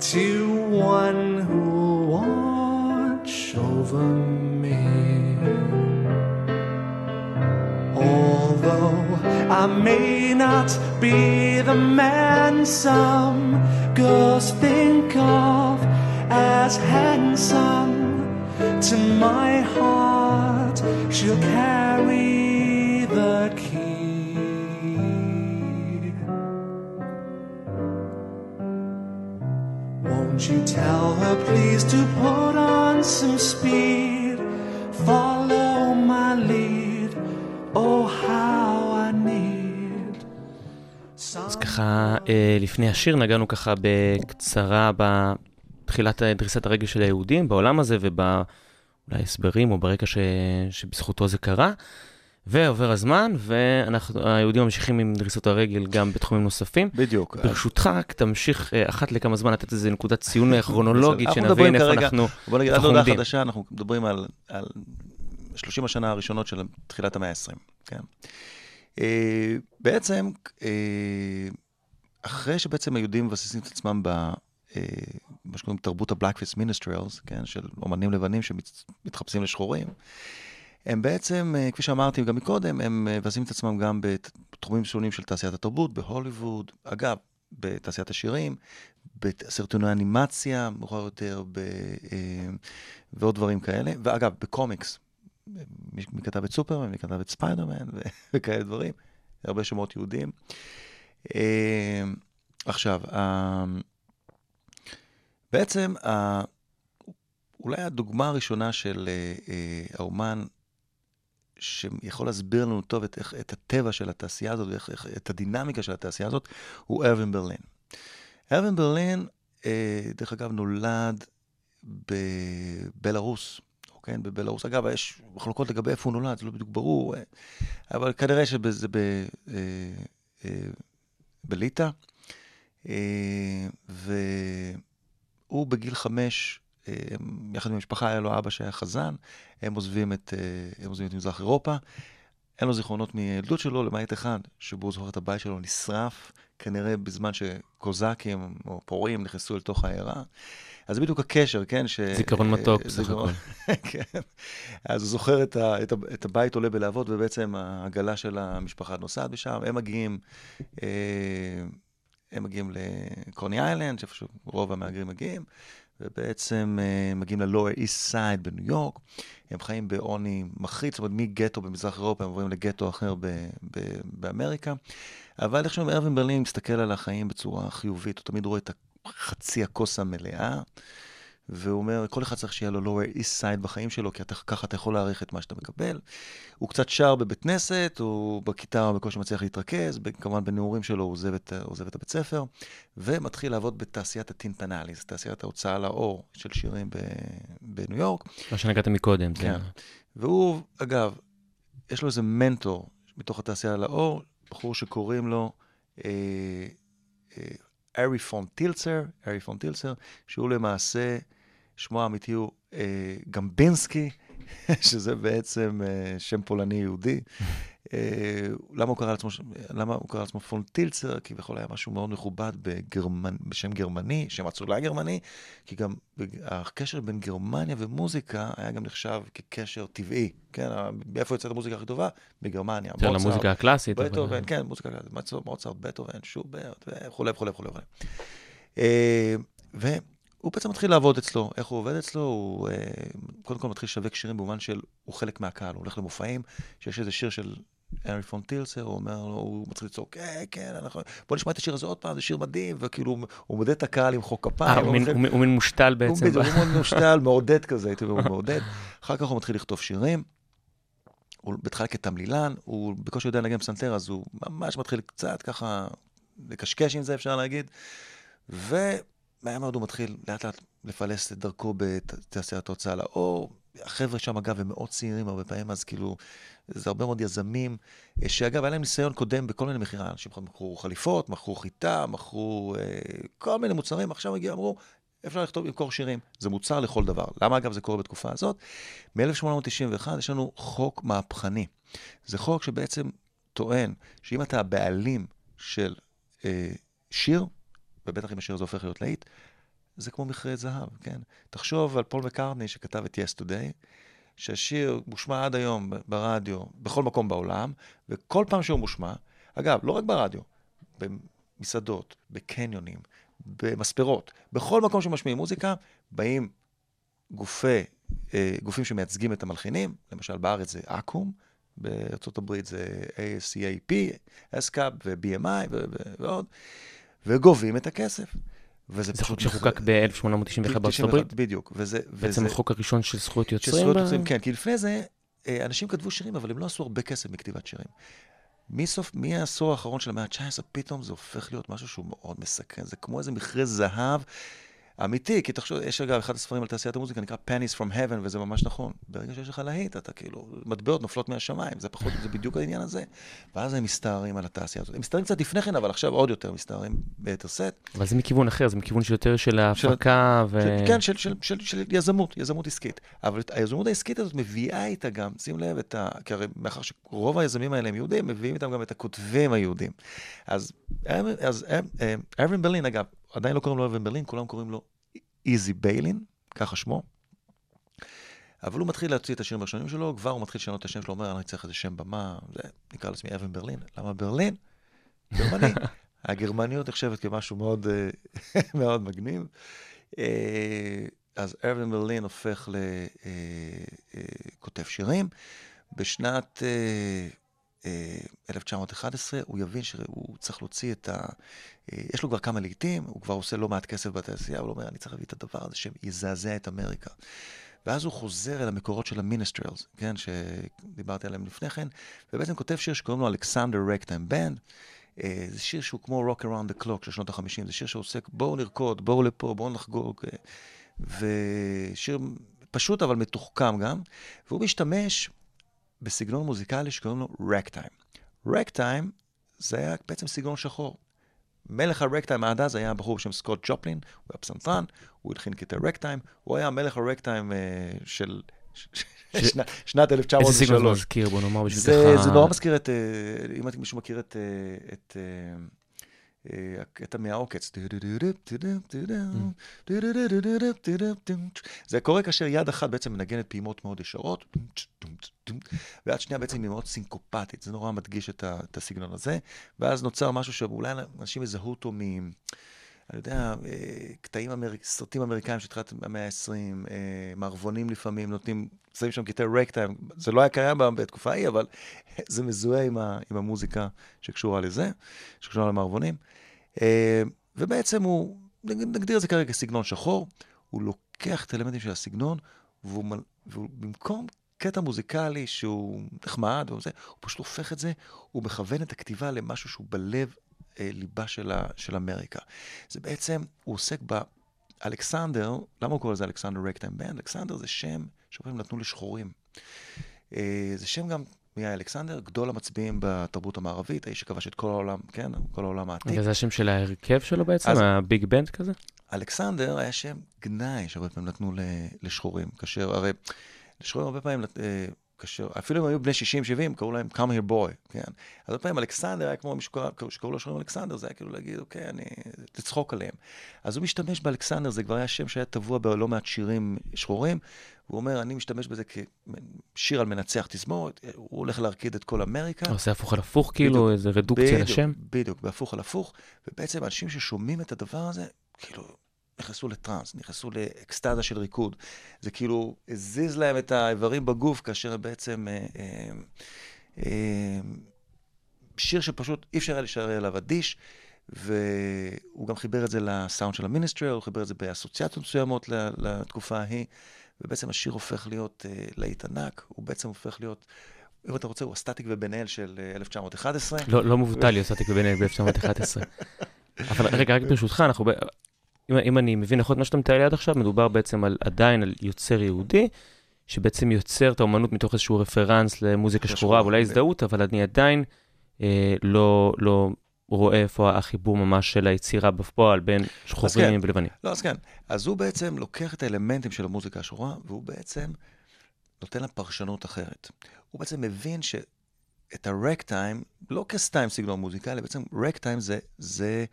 to one who'll watch over me. Although I may not be the man some girls think of as handsome, to my heart she'll carry the key. Won't you tell her please to put on some speed? Follow my lead. Oh, how I need. אז ככה, אה, לפני השיר נגענו ככה בקצרה בתחילת דריסת הרגל של היהודים בעולם הזה ובאולי הסברים או ברקע ש... שבזכותו זה קרה. ועובר הזמן, והיהודים ממשיכים עם דריסות הרגל גם בתחומים נוספים. בדיוק. ברשותך, רק תמשיך אה, אחת לכמה זמן לתת איזה נקודת ציון כרונולוגית, שנבין איפה אנחנו בוא נגיד, עד עומדים. חדשה, אנחנו מדברים על, על 30 השנה הראשונות של תחילת המאה ה-20, כן? אה, בעצם, אה, אחרי שבעצם היהודים מבססים את עצמם מה שקוראים תרבות ה-Blackface Ministerials, כן, של אומנים לבנים שמתחפשים לשחורים, הם בעצם, אה, כפי שאמרתי גם מקודם, הם אה, מבססים את עצמם גם בתחומים שונים של תעשיית התרבות, בהוליווד, אגב, בתעשיית השירים, בסרטוני אנימציה, מאוחר יותר, ב, אה, ועוד דברים כאלה, ואגב, בקומיקס, מי, כתב את סופרמן, מי כתב את ספיידרמן, וכאלה דברים, הרבה שמות יהודים. אה, עכשיו, אה, בעצם, אה, אולי הדוגמה הראשונה של אה, אה, האומן שיכול להסביר לנו טוב את, איך, את הטבע של התעשייה הזאת ואת הדינמיקה של התעשייה הזאת, הוא ארווין ברלין. ארווין ברלין, אה, דרך אגב, נולד בבלארוס, אוקיי? בבלארוס. אגב, יש מחלוקות לגבי איפה הוא נולד, זה לא בדיוק ברור, אה, אבל כנראה שזה אה, אה, בליטא. אה, והוא בגיל חמש, אה, יחד עם המשפחה, היה לו אבא שהיה חזן, הם עוזבים את, אה, הם עוזבים את מזרח אירופה. אין לו זיכרונות מילדות שלו, למעט אחד, שבו הוא זוכר את הבית שלו נשרף, כנראה בזמן שקוזקים או פורעים נכנסו לתוך העיירה. אז זה בדיוק הקשר, כן? ש... זיכרון מתוק, אה, בסך זיכרון- כן. אז הוא זוכר את, ה, את, ה, את הבית עולה בלהבות, ובעצם העגלה של המשפחה נוסעת בשם. הם מגיעים, אה, הם מגיעים לקוני איילנד, שאיפה שרוב המהגרים מגיעים, ובעצם אה, מגיעים ל-Lower East Side בניו יורק. הם חיים בעוני מחריד, זאת אומרת, מגטו במזרח אירופה, הם עוברים לגטו אחר ב- ב- באמריקה. אבל איכשהו ארווין ברלין מסתכל על החיים בצורה חיובית, הוא תמיד רואה את חצי הכוס המלאה, והוא אומר, כל אחד צריך שיהיה לו lower east side בחיים שלו, כי אתה, ככה אתה יכול להעריך את מה שאתה מקבל. הוא קצת שר בבית כנסת, הוא בכיתה בקושי מצליח להתרכז, כמובן בנעורים שלו הוא עוזב את, עוזב את הבית ספר, ומתחיל לעבוד בתעשיית הטינפנליס, תעשיית ההוצאה לאור של שירים ב- בניו יורק. מה שנגעת מקודם. זה- כן. והוא, אגב, יש לו איזה מנטור מתוך התעשייה לאור, בחור שקוראים לו אה, אה, ארי פון טילצר, ארי פון טילצר, שהוא למעשה, שמו האמיתי הוא אה, גמבינסקי, שזה בעצם אה, שם פולני יהודי. אה, למה הוא קרא לעצמו, למה הוא קרא לעצמו פון טילצר? כי בכל היה משהו מאוד מכובד בגרמנ... בשם גרמני, שם אצולה גרמני, כי גם הקשר בין גרמניה ומוזיקה היה גם נחשב כקשר טבעי. כן, ה- מאיפה יוצאת המוזיקה הכי טובה? בגרמניה. יותר מוצרט, למוזיקה הקלאסית. אבל- בטהובן, כן, מוזיקה, מוצרט, מוצרט, בטהובן, שוברט וכולי וכולי וכולי. והוא בעצם מתחיל לעבוד אצלו. איך הוא עובד אצלו? הוא אה, קודם כל מתחיל לשווק שירים במובן של, הוא חלק מהקהל, הוא הולך למופעים, שיש איזה שיר של הארי פון טילסר, הוא אומר לו, הוא מתחיל לצעוק, כן, כן, אנחנו... בוא נשמע את השיר הזה עוד פעם, זה שיר מדהים, וכאילו, הוא מודד את הקהל עם חוק כפיים. אה, הוא מין- מין- מין מושתל בעצם. הוא מאוד מושתל, מעודד כזה, הייתי אומר, הוא מעודד. אחר כך הוא מתחיל לכתוב שירים. הוא בהתחלה כתמלילן, הוא בקושי יודע לנגן פסנתר, אז הוא ממש מתחיל קצת ככה לקשקש עם זה, אפשר להגיד. ומהר מאוד הוא מתחיל לאט לאט לפלס את דרכו בתעשיית ההוצאה לאור. החבר'ה שם, אגב, הם מאוד צעירים הרבה פעמים, אז כאילו, זה הרבה מאוד יזמים, אה, שאגב, היה להם ניסיון קודם בכל מיני מכירה. אנשים מכרו חליפות, מכרו חיטה, מכרו אה, כל מיני מוצרים, עכשיו הגיעו, אמרו, אפשר לכתוב, למכור שירים. זה מוצר לכל דבר. למה, אגב, זה קורה בתקופה הזאת? מ-1891 יש לנו חוק מהפכני. זה חוק שבעצם טוען שאם אתה הבעלים של אה, שיר, ובטח אם השיר הזה הופך להיות להיט, זה כמו מכרה זהב, כן? תחשוב על פול מקארטני שכתב את Yesterday, שהשיר מושמע עד היום ברדיו, בכל מקום בעולם, וכל פעם שהוא מושמע, אגב, לא רק ברדיו, במסעדות, בקניונים, במספרות, בכל מקום שמשמיעים מוזיקה, באים גופי, אה, גופים שמייצגים את המלחינים, למשל בארץ זה אקו"ם, בארצות הברית זה ASCAP, אסקאפ ו-BMI ועוד, וגובים את הכסף. וזה זה חוק שחוקק ב-1891 בארצות הברית. בדיוק, וזה... בעצם וזה- החוק הראשון של זכויות של יוצרים. זכויות ב- יוצרים, כן, כי לפני זה, אה, אנשים כתבו שירים, אבל הם לא עשו הרבה כסף מכתיבת שירים. מסוף, מהעשור האחרון של המאה ה-19, פתאום זה הופך להיות משהו שהוא מאוד מסכן. זה כמו איזה מכרה זהב אמיתי, כי תחשוב, יש אגב אחד הספרים על תעשיית המוזיקה, נקרא Pennies from Heaven, וזה ממש נכון. ברגע שיש לך להיט, אתה כאילו, מטבעות נופלות מהשמיים, זה פחות, זה בדיוק העניין הזה. ואז הם מסתערים על התעשייה הזאת. הם מסתערים קצת לפני כן, אבל עכשיו עוד יותר מסתערים ביתר שאת. אבל זה מכיוון אחר, זה מכיוון שיותר של ההפקה ו... של, כן, של, של, של, של יזמות, יזמות עסקית. אבל היזמות העסקית הזאת מביאה איתה גם, שים לב, את ה... כי הרי מאחר שרוב היזמים האלה הם יהודים, מביאים איתם גם את הכותבים היהודים. אז, אז ארווין ברלין, אגב, עדיין לא קוראים לו ארווין ברלין, כולם קוראים לו איזי ביילין, ככה שמו. אבל הוא מתחיל להוציא את השירים הראשונים שלו, כבר הוא מתחיל לשנות את השם שלו, אומר, אני צריך איזה שם במה, זה, נקרא לעצמי ארווין ברלין. למה ברלין? גרמני. הגרמניות נחשבת כמשהו מאוד, אה, מאוד מגניב. אה, אז ארווין ברלין הופך לכותב שירים. בשנת אה, אה, 1911 הוא יבין שהוא צריך להוציא את ה... אה, יש לו כבר כמה לעיתים, הוא כבר עושה לא מעט כסף בתעשייה, הוא אומר, אני צריך להביא את הדבר הזה שיזעזע את אמריקה. ואז הוא חוזר אל המקורות של המיניסטרלס, כן, שדיברתי עליהם לפני כן, ובעצם כותב שיר שקוראים לו אלכסנדר רקטיים בנד. אה, זה שיר שהוא כמו Rock Around the Clock של שנות ה-50, זה שיר שעוסק בואו נרקוד, בואו לפה, בואו נחגוג. אה, ושיר פשוט אבל מתוחכם גם, והוא משתמש בסגנון מוזיקלי שקוראים לו רקטיים. רקטיים זה היה בעצם סגנון שחור. מלך הרקטיים עד אז היה בחור בשם סקוט ג'ופלין, הוא היה פסנתרן, הוא התחיל קטעי רקטיים, הוא היה מלך הרקטיים אה, של ש- שנת- שנת איזה סגנון זה 1903. מזכיר, בוא נאמר בשביל זה, ככה... זה נורא מזכיר את, אה, אם מישהו מכיר את, אה, את, אה, הקטע מהעוקץ. זה קורה כאשר יד אחת בעצם מנגנת פעימות מאוד ישרות, ויד שנייה בעצם היא מאוד סינקופטית, זה נורא מדגיש את, הסגנון הזה, ואז נוצר משהו שאולי אנשים יזהו אותו מ... אני יודע, אה, קטעים, אמריק, סרטים אמריקאים של תחילת המאה ה-20, אה, מערבונים לפעמים נותנים, שמים שם קטעי רקטיים, זה לא היה קיים בתקופה ההיא, אבל זה מזוהה עם, ה, עם המוזיקה שקשורה לזה, שקשורה למערבונים. אה, ובעצם הוא, נגדיר את זה כרגע כסגנון שחור, הוא לוקח את האלמנטים של הסגנון, והוא, מל- והוא במקום קטע מוזיקלי שהוא נחמד, הוא פשוט הופך את זה, הוא מכוון את הכתיבה למשהו שהוא בלב ליבה של, ה, של אמריקה. זה בעצם, הוא עוסק באלכסנדר, למה הוא קורא לזה אלכסנדר רקטיים בנד? אלכסנדר זה שם שהרבה פעמים נתנו לשחורים. אה, זה שם גם מי היה אלכסנדר? גדול המצביעים בתרבות המערבית, האיש שכבש את כל העולם, כן, כל העולם העתיק. רגע, זה השם של ההרכב שלו בעצם? אז- הביג בנד כזה? אלכסנדר היה שם גנאי שהרבה פעמים נתנו לשחורים, כאשר, הרי לשחורים הרבה פעמים, אה, כאשר, אפילו אם היו בני 60-70, קראו להם come here boy, כן? אז הרבה פעמים אלכסנדר היה כמו מישהו שקרא- שקראו לו שחורים אלכסנדר, זה היה כאילו להגיד, אוקיי, אני... לצחוק עליהם. אז הוא משתמש באלכסנדר, זה כבר היה שם שהיה טבוע בלא מעט שירים שחורים, הוא אומר, אני משתמש בזה כשיר על מנצח תזמורת, הוא הולך להרקיד את כל אמריקה. עושה הפוך על הפוך כאילו. איזה רדוקציה בדיוק, לשם? בדיוק, בהפוך על הפוך, ובעצם אנשים ששומעים את הדבר הזה, כאילו, נכנסו לטראנס, נכנסו לאקסטזה של ריקוד. זה כאילו הזיז להם את האיברים בגוף, כאשר בעצם... אה, אה, אה, שיר שפשוט אי אפשר היה להישאר אליו אדיש, והוא גם חיבר את זה לסאונד של המיניסטרי, הוא חיבר את זה באסוציאציות מסוימות לתקופה ההיא, ובעצם השיר הופך להיות אה, להיט ענק, הוא בעצם הופך להיות... אם אתה רוצה, הוא הסטטיק ובן אל של אה, 1911. לא, לא מבוטל להיות סטטיק בבן ב-1911. אבל רגע, רק ברשותך, אנחנו... אם, אם אני מבין נכון את מה שאתה מתאר לי עד עכשיו, מדובר בעצם על, עדיין על יוצר יהודי, שבעצם יוצר את האומנות מתוך איזשהו רפרנס למוזיקה שחורה, ואולי הזדהות, אבל אני עדיין אה, לא, לא רואה איפה החיבור ממש של היצירה בפועל בין שחורים כן. ולבנים. לא, אז כן. אז הוא בעצם לוקח את האלמנטים של המוזיקה השחורה, והוא בעצם נותן לה פרשנות אחרת. הוא בעצם מבין שאת הרק טיים, לא כסתם סגנון מוזיקלי, בעצם רק טיים זה, זה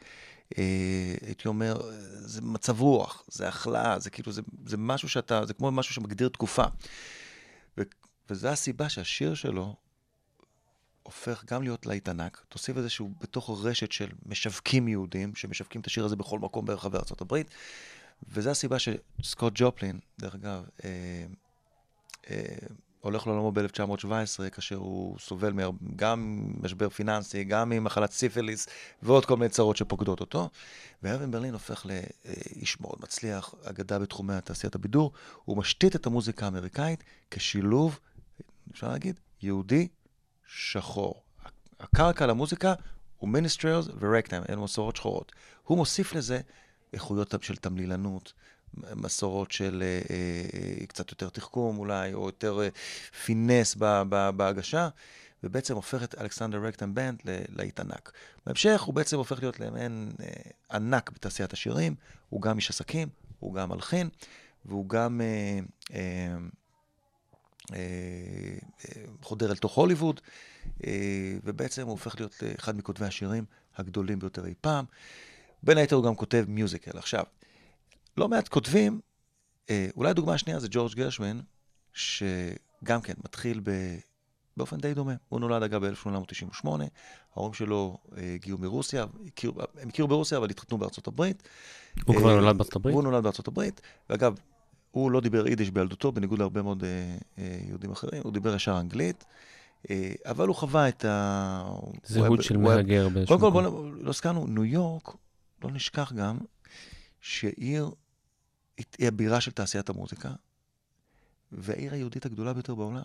הייתי אומר, זה מצב רוח, זה הכלאה, זה כאילו, זה, זה משהו שאתה, זה כמו משהו שמגדיר תקופה. ו, וזו הסיבה שהשיר שלו הופך גם להיות להיט ענק. תוסיף את שהוא בתוך רשת של משווקים יהודים, שמשווקים את השיר הזה בכל מקום ברחבי ארה"ב, וזו הסיבה שסקוט ג'ופלין, דרך אגב, אה, אה, הולך לעולמו ב-1917, כאשר הוא סובל מהר- גם משבר פיננסי, גם ממחלת סיפיליס ועוד כל מיני צרות שפוקדות אותו. וארווין ברלין הופך לאיש מאוד מצליח, אגדה בתחומי תעשיית הבידור. הוא משתית את המוזיקה האמריקאית כשילוב, אפשר להגיד, יהודי שחור. הקרקע למוזיקה הוא מיניסטריאלס ורקטיים, אלה מסורות שחורות. הוא מוסיף לזה איכויות של תמלילנות, מסורות של אה, אה, קצת יותר תחכום אולי, או יותר אה, פינס ב- בהגשה, ובעצם הופך את אלכסנדר רקטם בנד ללהיט ענק. בהמשך הוא בעצם הופך להיות למעין אה, ענק בתעשיית השירים, הוא גם איש עסקים, הוא גם מלחין, והוא גם אה, אה, אה, אה, חודר אל תוך הוליווד, אה, ובעצם הוא הופך להיות אחד מכותבי השירים הגדולים ביותר אי פעם. בין היתר הוא גם כותב מיוזיקל. עכשיו, לא מעט כותבים, אה, אולי הדוגמה השנייה זה ג'ורג' גרשווין, שגם כן מתחיל ב... באופן די דומה. הוא נולד אגב ב-1898, ההורים שלו אה, הגיעו מרוסיה, הם הכירו ברוסיה אבל התחתנו בארצות הברית. הוא כבר אה, נולד בארצות הברית? הוא נולד בארצות הברית, ואגב, הוא לא דיבר יידיש בילדותו, בניגוד להרבה מאוד יהודים אחרים, הוא דיבר ישר אנגלית, אבל הוא חווה את ה... זהות של מהגר באיזשהו קודם כל, מקום. בוא נ- לא הזכרנו, ניו יורק, לא נשכח גם, שעיר היא הבירה של תעשיית המוזיקה, והעיר היהודית הגדולה ביותר בעולם.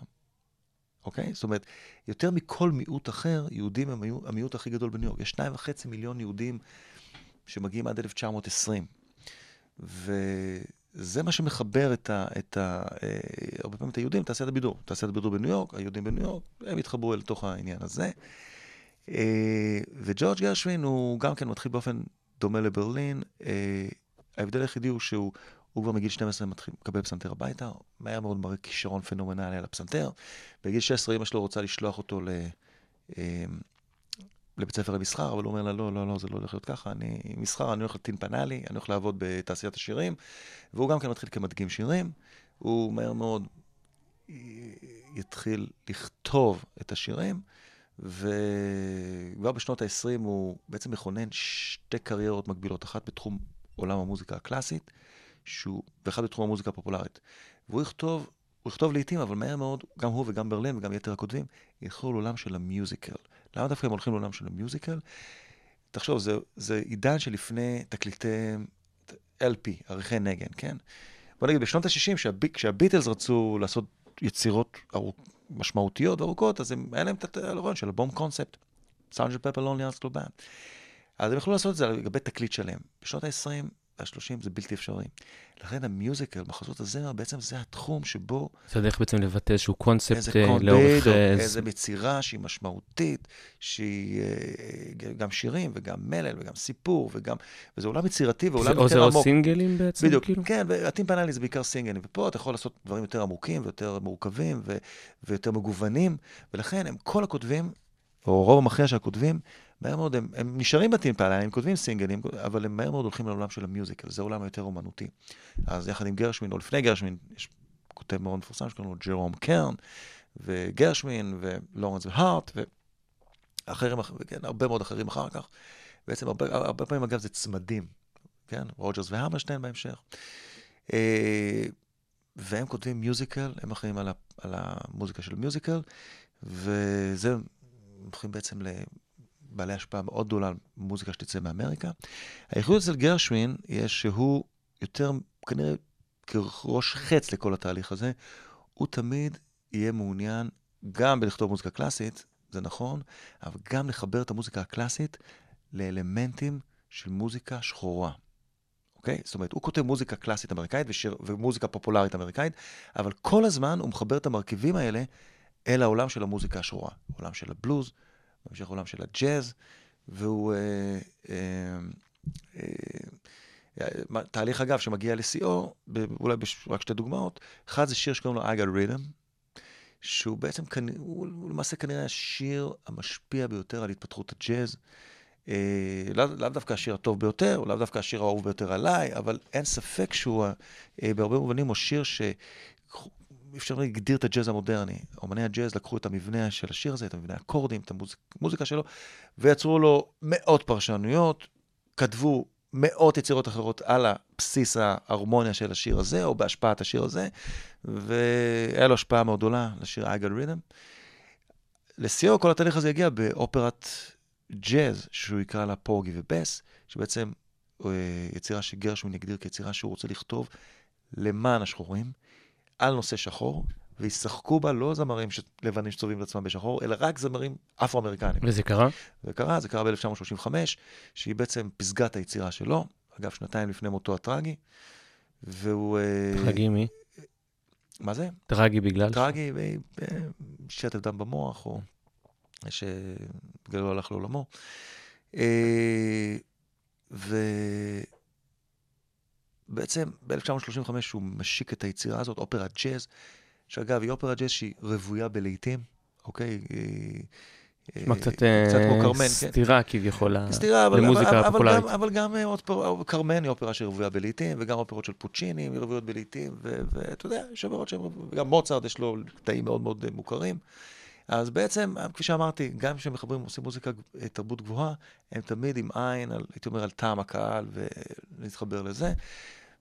אוקיי? זאת אומרת, יותר מכל מיעוט אחר, יהודים הם המיעוט הכי גדול בניו יורק. יש שניים וחצי מיליון יהודים שמגיעים עד 1920. וזה מה שמחבר את ה... את ה אה, הרבה פעמים את היהודים, תעשיית הבידור. תעשיית הבידור בניו יורק, היהודים בניו יורק, הם התחברו אל תוך העניין הזה. אה, וג'ורג' גרשווין הוא גם כן מתחיל באופן דומה לברלין. אה, ההבדל היחידי הוא שהוא הוא כבר מגיל 12 מתחיל לקבל פסנתר הביתה, מהר מאוד מראה כישרון פנומנלי על הפסנתר. בגיל 16 אמא שלו רוצה לשלוח אותו ל... אה, לבית ספר למסחר, אבל הוא אומר לה, לא, לא, לא, זה לא הולך להיות ככה, אני מסחר, אני הולך לטינפנלי, אני הולך לעבוד בתעשיית השירים, והוא גם כן מתחיל כמדגים שירים, הוא מהר מאוד יתחיל לכתוב את השירים, וכבר בשנות ה-20 הוא בעצם מכונן שתי קריירות מקבילות, אחת בתחום עולם המוזיקה הקלאסית, שהוא, ואחת בתחום המוזיקה הפופולרית. והוא יכתוב, הוא יכתוב לעיתים, אבל מהר מאוד, גם הוא וגם ברלין וגם יתר הכותבים, ילכו לעולם של המיוזיקל. למה דווקא הם הולכים לעולם של המיוזיקל? תחשוב, זה, זה עידן שלפני תקליטי LP, עריכי נגן, כן? בוא נגיד, בשנות ה-60, כשהב, כשהביטלס רצו לעשות יצירות ארוכ, משמעותיות וארוכות, אז הם, היה להם את הרעיון של אלבום קונספט, סאונד של פפר לונלי ארסקלו בנד. אז הם יכלו לעשות את זה לגבי תקליט שלם. בשנות ה-20, וה-30 זה בלתי אפשרי. לכן המיוזיקל, מחזות הזמר, בעצם זה התחום שבו זה הדרך בעצם לבטא איזשהו קונספט איזה אה, לאורך... איזה יצירה שהיא משמעותית, שהיא אה, גם שירים וגם מלל וגם סיפור, וגם, וזה עולם יצירתי זה ועולם או זה יותר או עמוק. סינגלים בעצם? בדיוק, כאילו? כן, והטים פנאלי זה בעיקר סינגלים, ופה אתה יכול לעשות דברים יותר עמוקים ויותר מורכבים ויותר מגוונים, ולכן הם, כל הכותבים, או רוב המכריע של הכותבים, מהר מאוד, הם, הם נשארים בטים פנאלי, הם כותבים סינגלים, אבל הם מהר מאוד הולכים לעולם של המיוזיקל, זה עולם יותר אומנותי. אז יחד עם גרשווין, או לפני גרשווין, יש כותב מאוד מפורסם שקוראים לו ג'רום קרן, וגרשווין, ולורנס והארט, ואחרים, אח- וכן, הרבה מאוד אחרים אחר כך. בעצם הרבה, הרבה פעמים, אגב, זה צמדים, כן? רוג'רס והמרשטיין בהמשך. אה, והם כותבים מיוזיקל, הם אחראים על, על המוזיקה של מיוזיקל, וזה, הם הופכים בעצם לבעלי השפעה מאוד גדולה על מוזיקה שתצא מאמריקה. הייחוד אצל גרשווין, יש שהוא יותר, כנראה כראש חץ לכל התהליך הזה, הוא תמיד יהיה מעוניין גם בלכתוב מוזיקה קלאסית, זה נכון, אבל גם לחבר את המוזיקה הקלאסית לאלמנטים של מוזיקה שחורה. אוקיי? זאת אומרת, הוא כותב מוזיקה קלאסית אמריקאית ושיר, ומוזיקה פופולרית אמריקאית, אבל כל הזמן הוא מחבר את המרכיבים האלה אל העולם של המוזיקה השחורה. עולם של הבלוז, בהמשך עולם של הג'אז, והוא... אה, אה, אה, אה, תהליך, אגב, שמגיע לשיאו, אולי בש- רק שתי דוגמאות. אחד זה שיר שקוראים לו I got rhythm, שהוא בעצם, הוא, למעשה כנראה השיר המשפיע ביותר על התפתחות הג'אז. אה, לאו לאו דווקא השיר הטוב ביותר, או לאו דווקא השיר האהוב ביותר עליי, אבל אין ספק שהוא, אה, בהרבה מובנים, הוא שיר ש... אפשר להגדיר את הג'אז המודרני. אומני הג'אז לקחו את המבנה של השיר הזה, את המבנה האקורדים, את המוזיק, המוזיקה שלו, ויצרו לו מאות פרשנויות, כתבו מאות יצירות אחרות על הבסיס ההרמוניה של השיר הזה, או בהשפעת השיר הזה, והיה לו השפעה מאוד גדולה לשיר got rhythm. לשיאו כל התהליך הזה הגיע באופרת ג'אז, שהוא יקרא לה פורגי ובס, שבעצם אה, יצירה שגרשווין הגדיר כיצירה שהוא רוצה לכתוב למען השחורים, על נושא שחור, וישחקו בה לא זמרים ש- לבנים שצובעים את עצמם בשחור, אלא רק זמרים אפרו-אמריקנים. וזה קרה? זה קרה, זה קרה ב-1935, שהיא בעצם פסגת היצירה שלו, אגב, שנתיים לפני מותו הטרגי, והוא... אה, טרגי מי? מה זה? טרגי בגלל... טרגי, אה, שטף דם במוח, או שבגללו הלך לעולמו. אה, ובעצם ב-1935 הוא משיק את היצירה הזאת, אופרת ג'אז, שאגב, היא אופרת ג'אז שהיא רוויה בלהיטים, אוקיי? היא- נשמע אה, קצת קצת כמו אה, כן. סתירה כביכול סתירה, למוזיקה אבל, הפופולרית. אבל גם אה, אופרה, קרמן היא אופרה שרוויה בלעיתים, וגם אופרות של פוצ'יני הן רוויות בלעיתים, ואתה יודע, יש אופרות שהן, וגם מוצרט יש לו קטעים מאוד מאוד אה, מוכרים. אז בעצם, כפי שאמרתי, גם כשהם מחברים, עושים מוזיקה, אה, תרבות גבוהה, הם תמיד עם עין, על, הייתי אומר, על טעם הקהל, ולהתחבר לזה.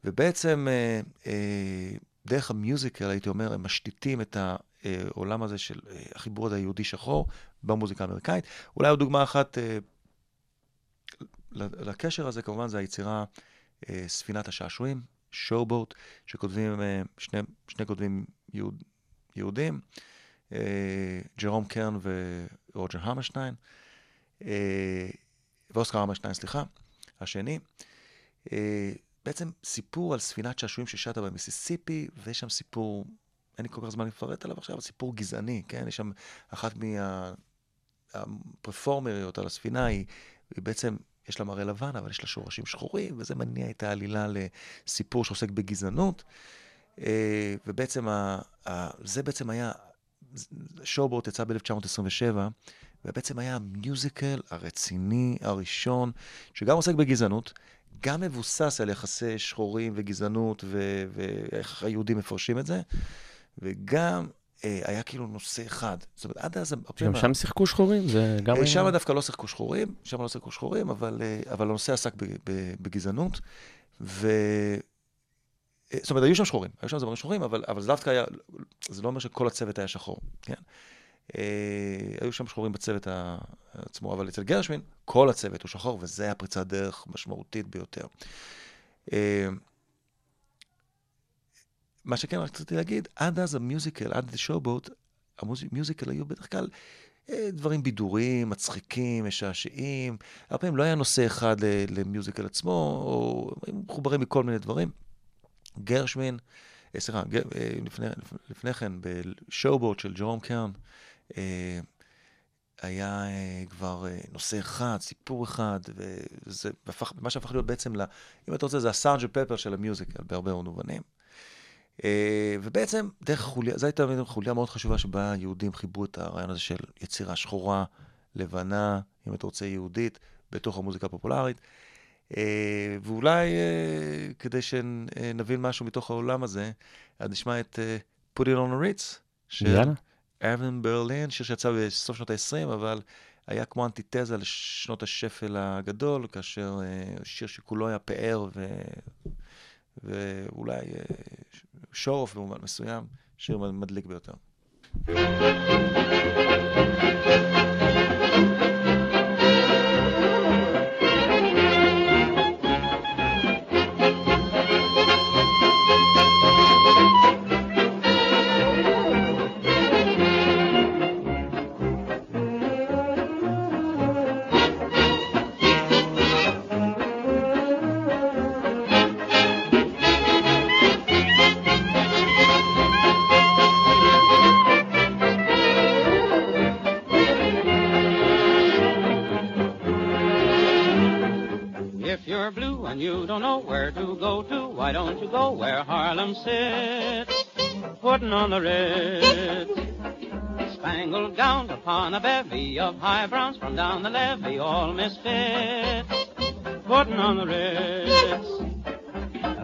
ובעצם, אה, אה, דרך המיוזיקל, הייתי אומר, הם משתיתים את העולם הזה של החיבור הזה היהודי-שחור במוזיקה האמריקאית. אולי עוד דוגמה אחת לקשר הזה, כמובן, זה היצירה ספינת השעשועים, שואו-בוט, שכותבים, שני, שני כותבים יהוד, יהודים, ג'רום קרן ורוג'ר המרשטיין, אה, ואוסקר המרשטיין, סליחה, השני. אה, בעצם סיפור על ספינת שעשועים ששטה במיסיסיפי, ויש שם סיפור, אין לי כל כך זמן לפרט עליו עכשיו, סיפור גזעני, כן? יש שם אחת מה... הפרפורמריות על הספינה היא, היא בעצם, יש לה מראה לבן, אבל יש לה שורשים שחורים, וזה מניע את העלילה לסיפור שעוסק בגזענות. אה, ובעצם, ה, ה, זה בעצם היה, שואובוט יצא ב-1927, ובעצם היה המיוזיקל הרציני הראשון, שגם עוסק בגזענות, גם מבוסס על יחסי שחורים וגזענות, ואיך היהודים מפרשים את זה, וגם אה, היה כאילו נושא אחד. זאת אומרת, עד אז... גם מה- שם שיחקו שחורים? זה גם... אה, שם דווקא לא שיחקו שחורים, שם לא שיחקו שחורים, אבל, אה, אבל הנושא עסק בגזענות, ו... אה, זאת אומרת, היו שם שחורים, היו שם זמרים שחורים, אבל, אבל זה דווקא היה, זה לא אומר שכל הצוות היה שחור, כן? אה, היו שם שחורים בצוות עצמו, אבל אצל גרשווין, כל הצוות הוא שחור, וזה היה פריצת דרך משמעותית ביותר. אה, מה שכן רציתי להגיד, עד אז המיוזיקל, עד שואובוט, המיוזיקל היו בדרך כלל דברים בידוריים, מצחיקים, משעשעים. הרבה פעמים לא היה נושא אחד למיוזיקל עצמו, או מחוברים מכל מיני דברים. גרשווין, אה, סליחה, ג- אה, לפני, לפני כן, בשואובוט של ג'רום קרן, אה, היה כבר נושא אחד, סיפור אחד, וזה הפך, מה שהפך להיות בעצם, ל, אם אתה רוצה, זה הסארג'ה פפר של המיוזיקל בהרבה מובנים. ובעצם, דרך חוליה, זו הייתה חוליה מאוד חשובה שבה היהודים חיברו את הרעיון הזה של יצירה שחורה, לבנה, אם אתה רוצה, יהודית, בתוך המוזיקה הפופולרית. אה, ואולי אה, כדי שנבין משהו מתוך העולם הזה, אז נשמע את אה, Put It on a Ritz, של. אבן ברלין, שיר שיצא בסוף שנות ה-20, אבל היה כמו אנטיתזה לשנות השפל הגדול, כאשר שיר שכולו היה פאר ו... ואולי אוף במובן מסוים, שיר מדליק ביותר. If go where Harlem sits? Putting on the Ritz. Spangled gown upon a bevy of high browns from down the levee, all misfits. Putting on the Ritz.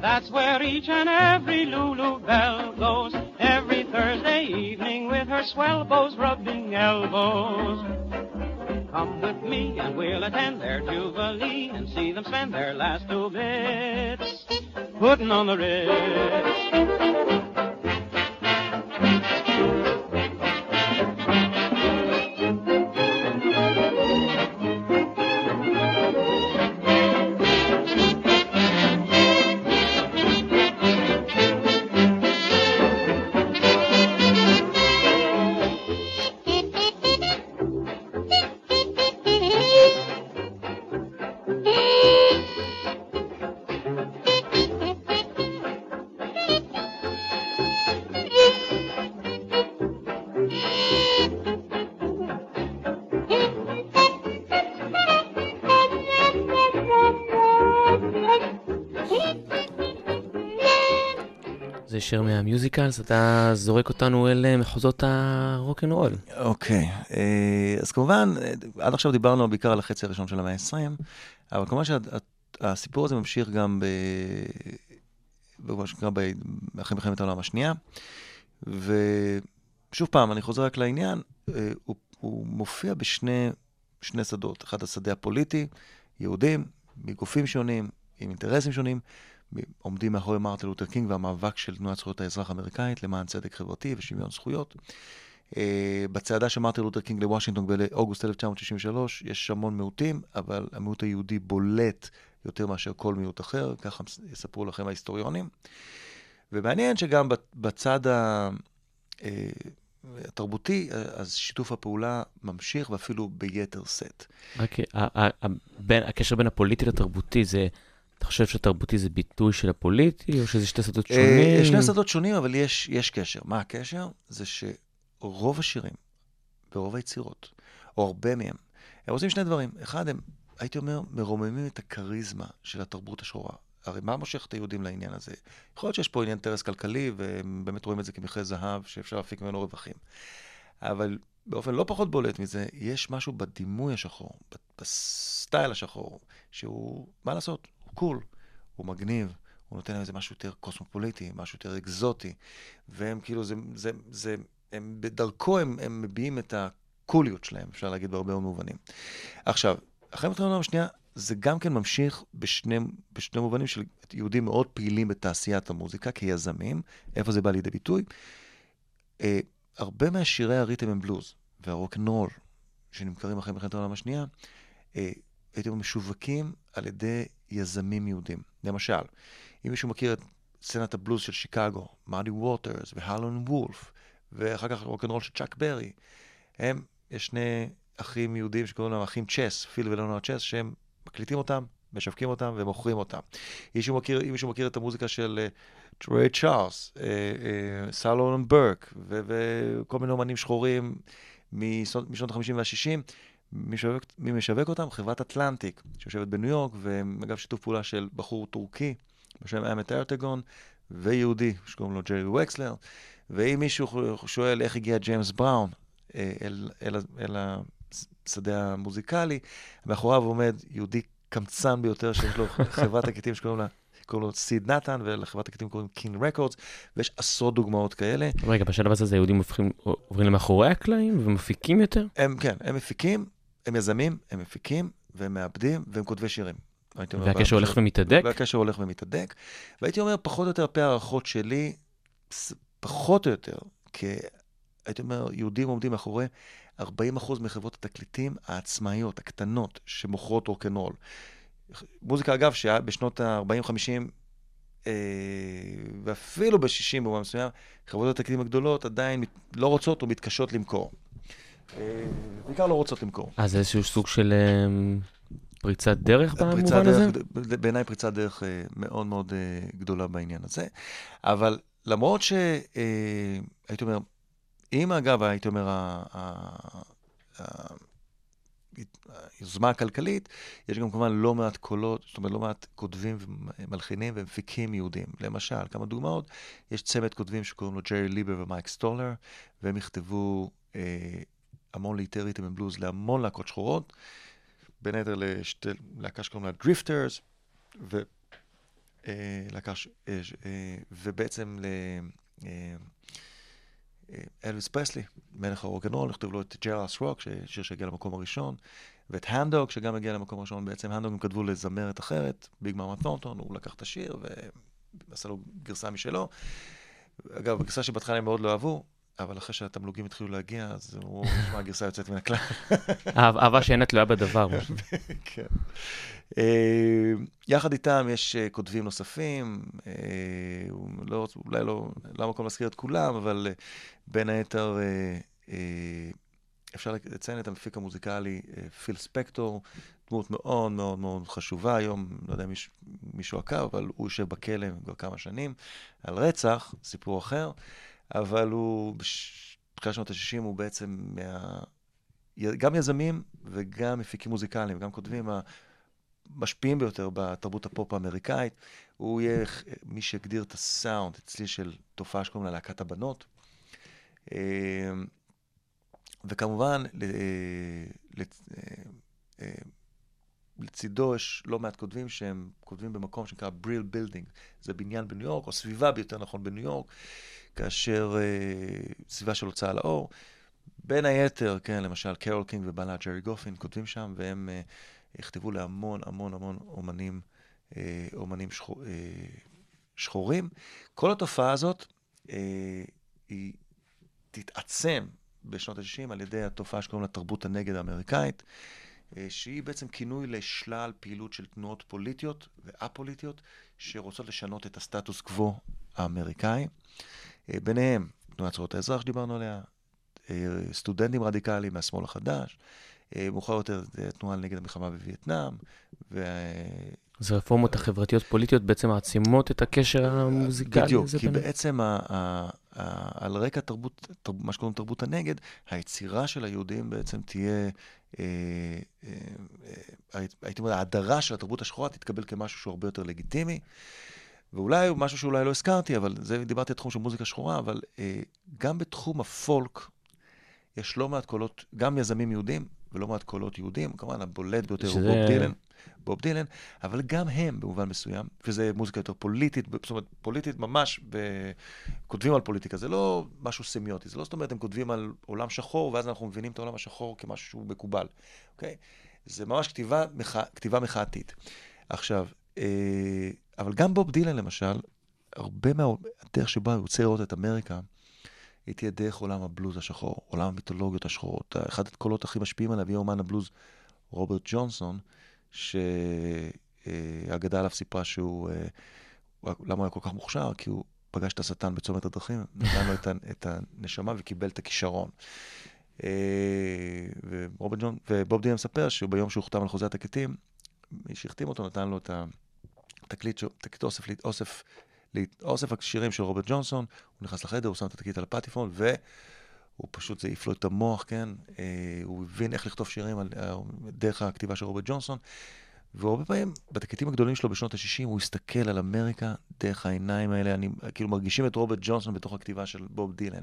That's where each and every Lulu Belle goes every Thursday evening with her swell bows rubbing elbows. Come with me and we'll attend their jubilee and see them spend their last two bits putting on the Ritz. שיר מהמיוזיקלס, אתה זורק אותנו אל אה, מחוזות הרוקנרול. אוקיי, אה, אז כמובן, אה, עד עכשיו דיברנו בעיקר על החצי הראשון של המאה ה-20, אבל כמובן שהסיפור הזה ממשיך גם. במה שנקרא אחרי מלחמת העולם השנייה. ושוב פעם, אני חוזר רק לעניין, הוא, הוא מופיע בשני שני שדות. אחד השדה הפוליטי, יהודים, מגופים שונים, עם אינטרסים שונים, עומדים מאחורי מרטין לותר קינג והמאבק של תנועת זכויות האזרח האמריקאית למען צדק חברתי ושוויון זכויות. אה, בצעדה של מרטין לותר קינג לוושינגטון באוגוסט 1963 יש המון מיעוטים, אבל המיעוט היהודי בולט יותר מאשר כל מיעוט אחר, ככה יספרו לכם ההיסטוריונים. ומעניין שגם בצד. אה, התרבותי, אז שיתוף הפעולה ממשיך ואפילו ביתר שאת. רק הקשר בין הפוליטי לתרבותי זה, אתה חושב שהתרבותי זה ביטוי של הפוליטי, או שזה שתי שדות אה, שונים? שני שדות שונים, אבל יש, יש קשר. מה הקשר? זה שרוב השירים ורוב היצירות, או הרבה מהם, הם עושים שני דברים. אחד, הם, הייתי אומר, מרוממים את הכריזמה של התרבות השחורה. הרי מה מושך את היהודים לעניין הזה? יכול להיות שיש פה עניין אינטרס כלכלי, והם באמת רואים את זה כמכרה זהב, שאפשר להפיק ממנו רווחים. אבל באופן לא פחות בולט מזה, יש משהו בדימוי השחור, בסטייל השחור, שהוא, מה לעשות, הוא cool, הוא מגניב, הוא נותן להם איזה משהו יותר קוסמופוליטי, משהו יותר אקזוטי, והם כאילו, זה, זה, זה, הם בדרכו הם, הם מביעים את הקוליות שלהם, אפשר להגיד בהרבה מובנים. עכשיו, אחרי מלחמת העולם השנייה, זה גם כן ממשיך בשני, בשני מובנים של יהודים מאוד פעילים בתעשיית המוזיקה כיזמים, איפה זה בא לידי ביטוי. אה, הרבה מהשירי ה rhythm and blues, והרוקנרול, שנמכרים אחרי מלחמת העולם השנייה, אה, אומר, משווקים על ידי יזמים יהודים. למשל, אם מישהו מכיר את סצנת הבלוז של שיקגו, מאדי ווטרס והאולין וולף, ואחר כך רוקנרול של צ'אק ברי. הם, יש שני אחים יהודים שקוראים להם אחים צ'ס, פיל ולאונרד צ'ס, שהם מקליטים אותם, משווקים אותם ומוכרים אותם. אם מישהו מכיר, אם מישהו מכיר את המוזיקה של טרויי צ'ארלס, סלון ברק, וכל מיני אומנים שחורים משנות משנות ה-50 וה-60, מי משווק, מי משווק אותם? חברת אטלנטיק, שיושבת בניו יורק, ואגב שיתוף פעולה של בחור טורקי בשם אמת ארטגון, ויהודי שקוראים לו ג'רי וקסלר. ואם מישהו שואל איך הגיע ג'יימס בראון אה, אל, אל, אל השדה המוזיקלי, מאחוריו עומד יהודי קמצן ביותר שיש לו חברת תקליטים שקוראים לה... קוראים לו סיד נתן, ולחברת תקליטים קוראים King Records, ויש עשרות דוגמאות כאלה. רגע, בשלב הזה היהודים הופכים, עוברים למאחורי הקלעים ומפיקים יותר? הם, כן, הם מפיקים, הם יזמים, הם מפיקים, והם מעבדים, והם כותבי שירים. והקשר הולך ומתהדק? והקשר הולך ומתהדק. והייתי אומר, פחות או יותר, על פי הערכות שלי, פחות או יותר, כי הייתי אומר, יהודים עומדים מאחורי 40% מחברות התקליטים העצמאיות, הקטנות, שמוכרות רוקנרול. מוזיקה, אגב, שהיה בשנות ה-40-50, אה, ואפילו ב-60 במובן מסוים, חברות התקליטים הגדולות עדיין לא רוצות או מתקשות למכור. אה, בעיקר לא רוצות למכור. אז זה איזשהו סוג של אה, פריצת דרך במובן הזה? בעיניי פריצת דרך אה, מאוד מאוד אה, גדולה בעניין הזה. אבל למרות שהייתי אומר, אם אגב, הייתי אומר, היוזמה הכלכלית, יש גם כמובן לא מעט קולות, זאת אומרת לא מעט כותבים ומלחינים ומפיקים יהודים. למשל, כמה דוגמאות, יש צמד כותבים שקוראים לו ג'רי ליבר ומייק סטולר, והם יכתבו אה, המון ריתם ובלוז להמון להקות שחורות, בין היתר לשתי להקה שקוראים לה Drifters, ו... אה, להקה ש... אה, אה, ובעצם ל... אלוויס פרסלי, מלך הרוקנרול, נכתב לו את Jailhouse Rock, שיר שהגיע למקום הראשון, ואת Hound Dog, שגם הגיע למקום הראשון, בעצם Hound Dog הם כתבו לזמרת אחרת, ביג מאמה תורנטון, הוא לקח את השיר ועשה לו גרסה משלו. אגב, הגרסה שבהתחלה הם מאוד לא אהבו, אבל אחרי שהתמלוגים התחילו להגיע, אז הוא נשמע הגרסה יוצאת מן הכלל. אהב- אהבה שאינה תלויה בדבר. כן. אה, יחד איתם יש אה, כותבים נוספים, אה, לא, אולי לא, לא המקום להזכיר את כולם, אבל בין היתר אפשר לציין את המפיק המוזיקלי פיל ספקטור, דמות מאוד מאוד מאוד חשובה היום, לא יודע אם מיש- מישהו עקב, אבל הוא יושב בכלא כבר כמה שנים על רצח, סיפור אחר, אבל הוא, בתחילת שנות ה-60 הוא בעצם מה... גם יזמים וגם מפיקים מוזיקליים, גם כותבים המשפיעים ביותר בתרבות הפופ האמריקאית. הוא יהיה מי שהגדיר את הסאונד אצלי של תופעה שקוראים לה להקת הבנות. אה, וכמובן, ל- אה, לצ- אה, אה, לצידו יש לא מעט כותבים שהם כותבים במקום שנקרא Brill Building. זה בניין בניו יורק, או סביבה ביותר נכון בניו יורק, כאשר אה, סביבה של הוצאה לאור. בין היתר, כן, למשל קרול קינג ובעלה ג'רי גופין כותבים שם, והם אה, יכתבו להמון המון המון אומנים, אה, אומנים שחור, אה, שחורים. כל התופעה הזאת, אה, היא תתעצם בשנות ה-60 על ידי התופעה שקוראים לה תרבות הנגד האמריקאית, אה, שהיא בעצם כינוי לשלל פעילות של תנועות פוליטיות וא-פוליטיות שרוצות לשנות את הסטטוס קוו האמריקאי. אה, ביניהם תנועת זכויות האזרח שדיברנו עליה, אה, סטודנטים רדיקליים מהשמאל החדש, אה, מאוחר יותר זה תנועה נגד המלחמה בווייטנאם, ו... אז הרפורמות החברתיות-פוליטיות בעצם מעצימות את הקשר המוזיקלי בדיוק, הזה כי ביניהם? בעצם ה, ה, ה, על רקע תרבות, תר, מה שקוראים תרבות הנגד, היצירה של היהודים בעצם תהיה, אה, אה, אה, הייתי אומר, ההדרה של התרבות השחורה תתקבל כמשהו שהוא הרבה יותר לגיטימי. ואולי משהו שאולי לא הזכרתי, אבל זה, דיברתי על תחום של מוזיקה שחורה, אבל אה, גם בתחום הפולק יש לא מעט קולות, גם יזמים יהודים ולא מעט קולות יהודים, כמובן הבולט ביותר הוא שזה- בוב דילן, בוב דילן, אבל גם הם במובן מסוים, וזה מוזיקה יותר פוליטית, זאת אומרת, פוליטית ממש, ב... כותבים על פוליטיקה, זה לא משהו סמיוטי, זה לא זאת אומרת, הם כותבים על עולם שחור, ואז אנחנו מבינים את העולם השחור כמשהו שהוא מקובל, אוקיי? זה ממש כתיבה, מח... כתיבה מחאתית. עכשיו, אה, אבל גם בוב דילן למשל, הרבה מהדרך שבה הוא רוצה לראות את אמריקה, היא תהיה דרך עולם הבלוז השחור, עולם המיתולוגיות השחורות. אחד הקולות הכי משפיעים עליו יהיה אומן הבלוז רוברט ג'ונסון, שהאגדה עליו סיפרה שהוא, אה, למה הוא היה כל כך מוכשר? כי הוא פגש את השטן בצומת הדרכים, נתן לו את, הנשמה וקיבל את הכישרון. אה, ג'ון, ובוב דילן מספר שביום שהוא חתם על חוזה התקליטים, מי שהחתים אותו נתן לו את התקליט, תקליט אוסף, אוסף, אוסף השירים של רוברט ג'ונסון, הוא נכנס לחדר, הוא שם את התקליט על הפטיפון, והוא פשוט, זה לו את המוח, כן? אה, הוא הבין איך לכתוב שירים על, אה, דרך הכתיבה של רוברט ג'ונסון. והרבה פעמים, בתקליטים הגדולים שלו בשנות ה-60, הוא הסתכל על אמריקה דרך העיניים האלה, אני, כאילו מרגישים את רוברט ג'ונסון בתוך הכתיבה של בוב דילן.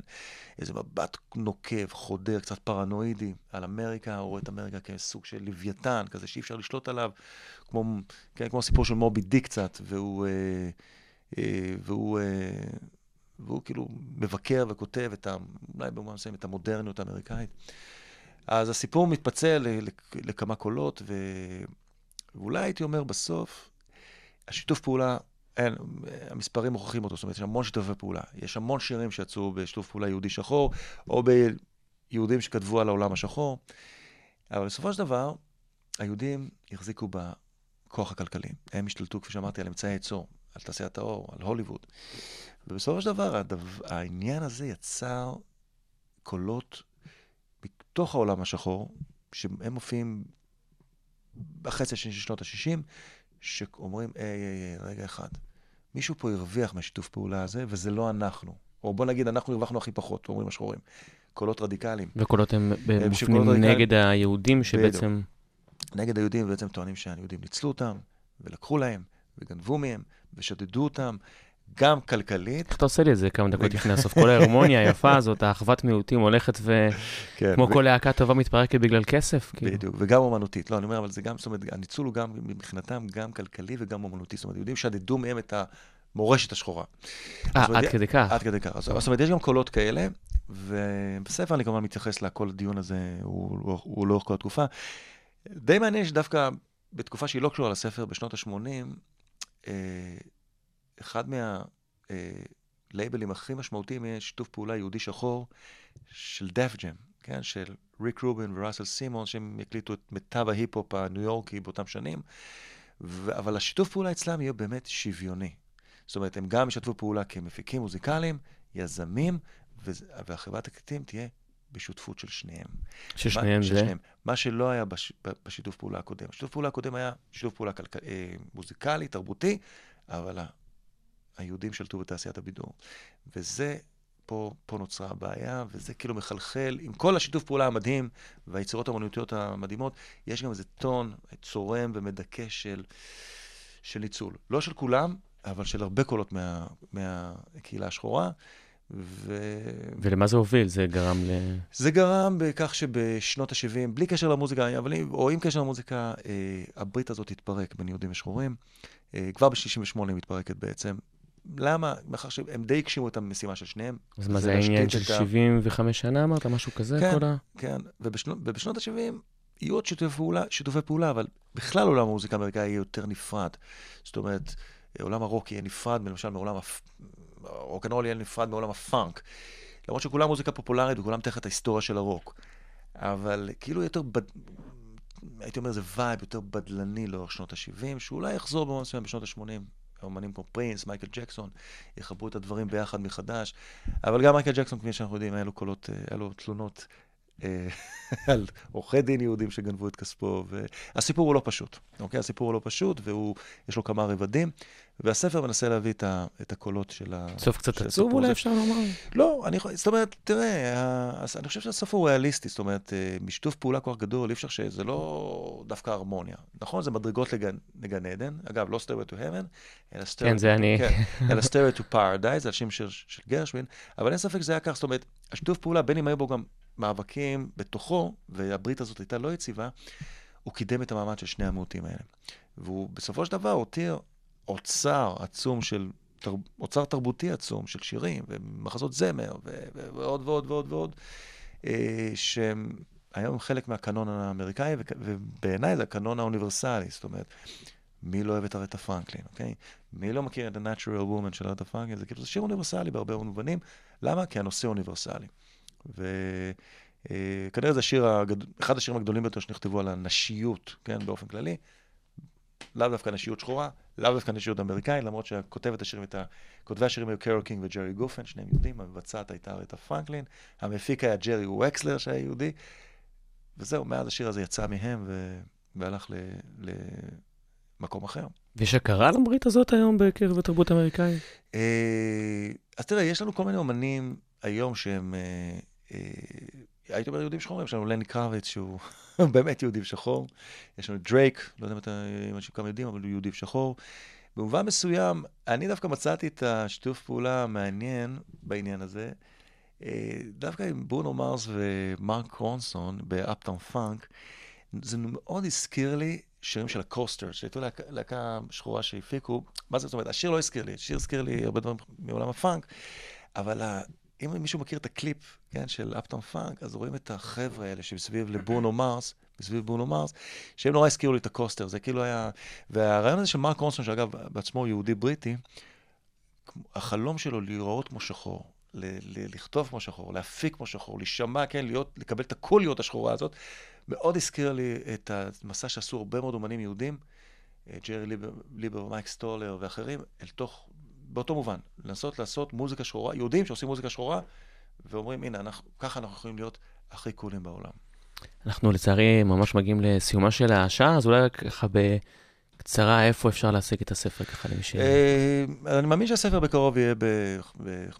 איזה מבט נוקב, חודר, קצת פרנואידי על אמריקה, הוא רואה את אמריקה כסוג של לוויתן, כזה שאי אפשר לשלוט עליו, כמו, כן, כמו הסיפור של מובי דיק קצת, והוא, אה, והוא, אה, והוא כאילו מבקר וכותב את ה... אולי במובן מסוים את המודרניות האמריקאית. אז הסיפור מתפצל לכמה קולות, ו... ואולי הייתי אומר בסוף, השיתוף פעולה, אין, המספרים מוכיחים אותו, זאת אומרת, יש המון שיתופי פעולה. יש המון שירים שיצאו בשיתוף פעולה יהודי שחור, או ביהודים שכתבו על העולם השחור, אבל בסופו של דבר, היהודים החזיקו בכוח הכלכלי. הם השתלטו, כפי שאמרתי, על אמצעי הייצור, על תעשיית האור, על הוליווד. ובסופו של דבר, הדבר, העניין הזה יצר קולות מתוך העולם השחור, שהם מופיעים בחצי השני של שנות ה-60, שאומרים, היי, היי, היי, רגע אחד, מישהו פה הרוויח מהשיתוף פעולה הזה, וזה לא אנחנו. או בוא נגיד, אנחנו הרווחנו הכי פחות, אומרים השחורים. קולות רדיקליים. וקולות הם מופנים רדיקליים- נגד היהודים שבעצם... נגד היהודים, ובעצם טוענים שהיהודים ניצלו אותם, ולקחו להם, וגנבו מהם, ושדדו אותם, גם כלכלית. איך אתה עושה לי את זה כמה דקות לפני הסוף? כל ההרמוניה היפה הזאת, האחוות מיעוטים הולכת ו... כן, כל להקה טובה מתפרקת בגלל כסף. כאילו. בדיוק, וגם אומנותית. לא, אני אומר, אבל זה גם, זאת אומרת, הניצול הוא גם, מבחינתם, גם כלכלי וגם אומנותי. זאת אומרת, יהודים שדדו מהם את המורשת השחורה. אה, עד כדי כך. עד כדי כך. זאת אומרת, יש גם קולות כאלה, ובספר אני כמובן מתייחס לכל הדיון הזה, הוא, לאורך כל התקופה. די מעניין שדווקא בתקופה שהיא לא קשורה לספר, בשנות ה-80, אה, אחד מהלייבלים הכי משמעותיים יהיה שיתוף פעולה יהודי שחור של דף ג'ם, כן? של ריק רובין וראסל סימון, שהם הקליטו את מיטב ההיפ-הופ הניו יורקי באותם שנים, אבל השיתוף פעולה אצלם יהיה באמת שוויוני. זאת אומרת, הם גם ישתפו פעולה כמפיקים מוזיקליים, יזמים, והחברת תקליטים תהיה בשותפות של שניהם. ששניהם מה, זה... ששניהם. מה שלא היה בש, בשיתוף פעולה הקודם. שיתוף פעולה הקודם היה שיתוף פעולה כלכ... אה, מוזיקלי, תרבותי, אבל ה- היהודים שלטו בתעשיית הבידור. וזה, פה, פה נוצרה הבעיה, וזה כאילו מחלחל, עם כל השיתוף פעולה המדהים והיצירות האמנותיות המדהימות, יש גם איזה טון צורם ומדכא של, של ניצול. לא של כולם, אבל של הרבה קולות מה, מהקהילה השחורה. ו... ולמה זה הוביל? זה גרם ל... זה גרם בכך שבשנות ה-70, בלי קשר למוזיקה, אבל אם, או עם קשר למוזיקה, אה, הברית הזאת התפרק בין יהודים ושחורים. אה, כבר ב-68 היא מתפרקת בעצם. למה? מאחר שהם די הגשימו את המשימה של שניהם. אז מה זה העניין של את ה- 75 שנה אמרת? משהו כזה? כן. כל ה... כן, ובשנות, ובשנות ה-70 יהיו עוד שיתופי פעולה, שיתופי פעולה, אבל בכלל עולם המוזיקה האמריקאי יהיה יותר נפרד. זאת אומרת, עולם הרוק יהיה נפרד, למשל מעולם הפ... רוקנרול יהיה נפרד מעולם הפאנק. למרות שכולם מוזיקה פופולרית וכולם תחת ההיסטוריה של הרוק. אבל כאילו יותר, בד... הייתי אומר, זה וייב יותר בדלני לאורך שנות ה-70, שאולי יחזור במובן מסוים בשנות ה-80. האמנים כמו פרינס, מייקל ג'קסון, יחברו את הדברים ביחד מחדש. אבל גם מייקל ג'קסון, כפי שאנחנו יודעים, היה לו קולות, אה, היה לו תלונות על עורכי דין יהודים שגנבו את כספו, והסיפור הוא לא פשוט, אוקיי? הסיפור הוא לא פשוט, ויש לו כמה רבדים, והספר מנסה להביא את, ה, את הקולות של ה... סוף קצת עצוב אולי. אפשר לומר? לא, אני זאת אומרת, תראה, אני חושב שהסוף הוא ריאליסטי, זאת אומרת, אה, משיתוף פעולה כל כך גדול, אי אפשר שזה לא דווקא הרמוניה. נכון, זה מדרגות לגן, לגן עדן, אגב, לא Stairway to Heaven, אלא Stairway, כן, זה אני. כן, אלא Stairway to Paradise, זה השם של, של גרשווין, אבל אין ספק שזה היה כך, זאת אומרת, השיתוף פעולה, בין אם היו בו גם מאבקים בתוכו, והברית הזאת הייתה לא יציבה, הוא קידם את המעמד של שני המיעוטים האלה. והוא בסופו של דבר הותיר אוצר עצום של, תר, אוצר תרבותי עצום של שירים ומחזות זמר ו- ו- ועוד ועוד ועוד ועוד, אה, שהם היום חלק מהקנון האמריקאי, ובעיניי זה הקנון האוניברסלי, זאת אומרת, מי לא אוהב את ארטה פרנקלין, אוקיי? מי לא מכיר את The Natural Woman של ארטה פרנקלין? זה כאילו, שיר אוניברסלי בהרבה מובנים. למה? כי הנושא אוניברסלי. וכנראה זה השיר, הגד... אחד השירים הגדולים ביותר שנכתבו על הנשיות, כן, באופן כללי. לאו דווקא נשיות שחורה, לאו דווקא נשיות אמריקאית, למרות שהכותבת השירים הייתה, כותבי השירים היו קרול קינג וג'רי גופן, שניהם יהודים, המבצעת הייתה ארטה פרנקלין, המפיק היה ג'רי וקסלר שהיה יהודי, וזהו, מאז השיר הזה יצא מהם ו... והלך ל... למקום אחר. ויש הכרה לברית הזאת היום בקרב התרבות האמריקאית? אה, אז תראה, יש לנו כל מיני אומנים היום שהם, אה, אה, הייתי אומר יהודים שחורים, יש לנו לני קרביץ שהוא באמת יהודי שחור, יש לנו דרייק, לא יודע אם אתה, אם אנשים כמה יודעים, אבל הוא יהודי שחור. במובן מסוים, אני דווקא מצאתי את השיתוף פעולה המעניין בעניין הזה, אה, דווקא עם ברונו מרס ומרק רונסון ב Uptown Funk, זה מאוד הזכיר לי שירים של ה Coasters, שהייתו להקה, שחורה שהפיקו. מה זאת אומרת? השיר לא הזכיר לי, השיר הזכיר לי הרבה דברים מעולם הפאנק, אבל. אם מישהו מכיר את הקליפ, כן, של Uptown Funk, אז רואים את החבר'ה האלה שמסביב לברונו מרס, מסביב ברונו מרס, שהם נורא הזכירו לי את ה Coasters, זה כאילו היה... והרעיון הזה של מרק רונסון, שאגב, בעצמו יהודי בריטי, החלום שלו להיראות כמו שחור, ל- ל- לכתוב כמו שחור, להפיק כמו שחור, להישמע, כן, להיות, לקבל את הקוליות השחורה הזאת, מאוד הזכיר לי את המסע שעשו הרבה מאוד אומנים יהודים, אה, ג'רי ליבר, ליבר ומייק סטולר ואחרים, אל תוך, באותו מובן, לנסות לעשות מוזיקה שחורה, יהודים שעושים מוזיקה שחורה, ואומרים, הנה, אנחנו, ככה אנחנו יכולים להיות הכי קולים בעולם. אנחנו לצערי ממש מגיעים לסיומה של השעה, אז אולי ככה בקצרה, איפה אפשר להשיג את הספר ככה למי ש... אה, אני מאמין שהספר בקרוב יהיה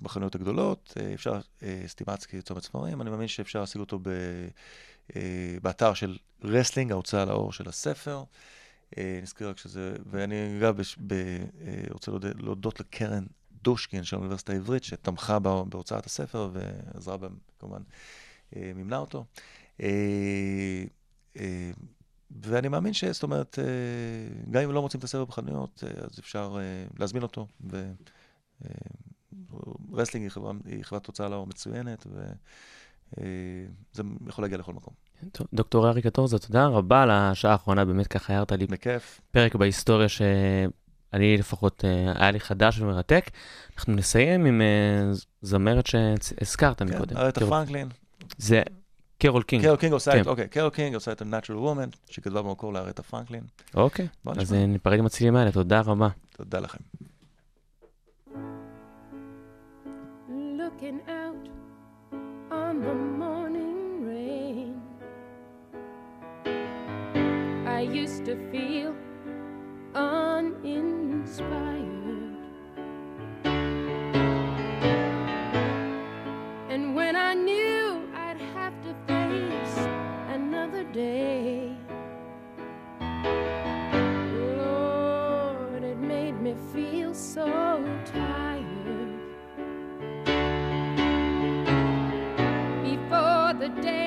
בחנויות הגדולות, אה, אפשר, אה, סטימצקי, צומת ספרים, אני מאמין שאפשר להשיג אותו באתר של רסלינג, ההוצאה לאור של הספר. אה, נזכיר רק שזה, ואני ב- אה, רוצה להודות- לקרן דושקין של האוניברסיטה העברית, שתמכה בה- בהוצאת הספר ועזרה בהם, כמובן, אה, מימנה אותו. ואני מאמין ש... זאת אומרת, גם אם לא מוצאים את הספר בחנויות, אז אפשר להזמין אותו. ו... רסלינג היא היא חברת הוצאה לאור מצוינת, וזה יכול להגיע לכל מקום. דוקטור ארי קטורזה, תודה רבה על השעה האחרונה, באמת ככה הערת לי בכיף. פרק בהיסטוריה שאני לפחות, אה, היה לי חדש ומרתק. אנחנו נסיים עם אה, זמרת שהזכרת כן, מקודם. ארתה פרנקלין. זה קרול קינג. קרול קינג עושה כן. את, אוקיי, קרול קינג עושה את ה-Natural Woman, שכתבה במקור לארתה פרנקלין. אוקיי, אז. אה, ניפרד עם הצלילים האלה, תודה רבה. תודה לכם. looking out on the morning used to feel uninspired. And when I knew I'd have to face another day, Lord, it made me feel so tired. Before the day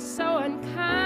so unkind.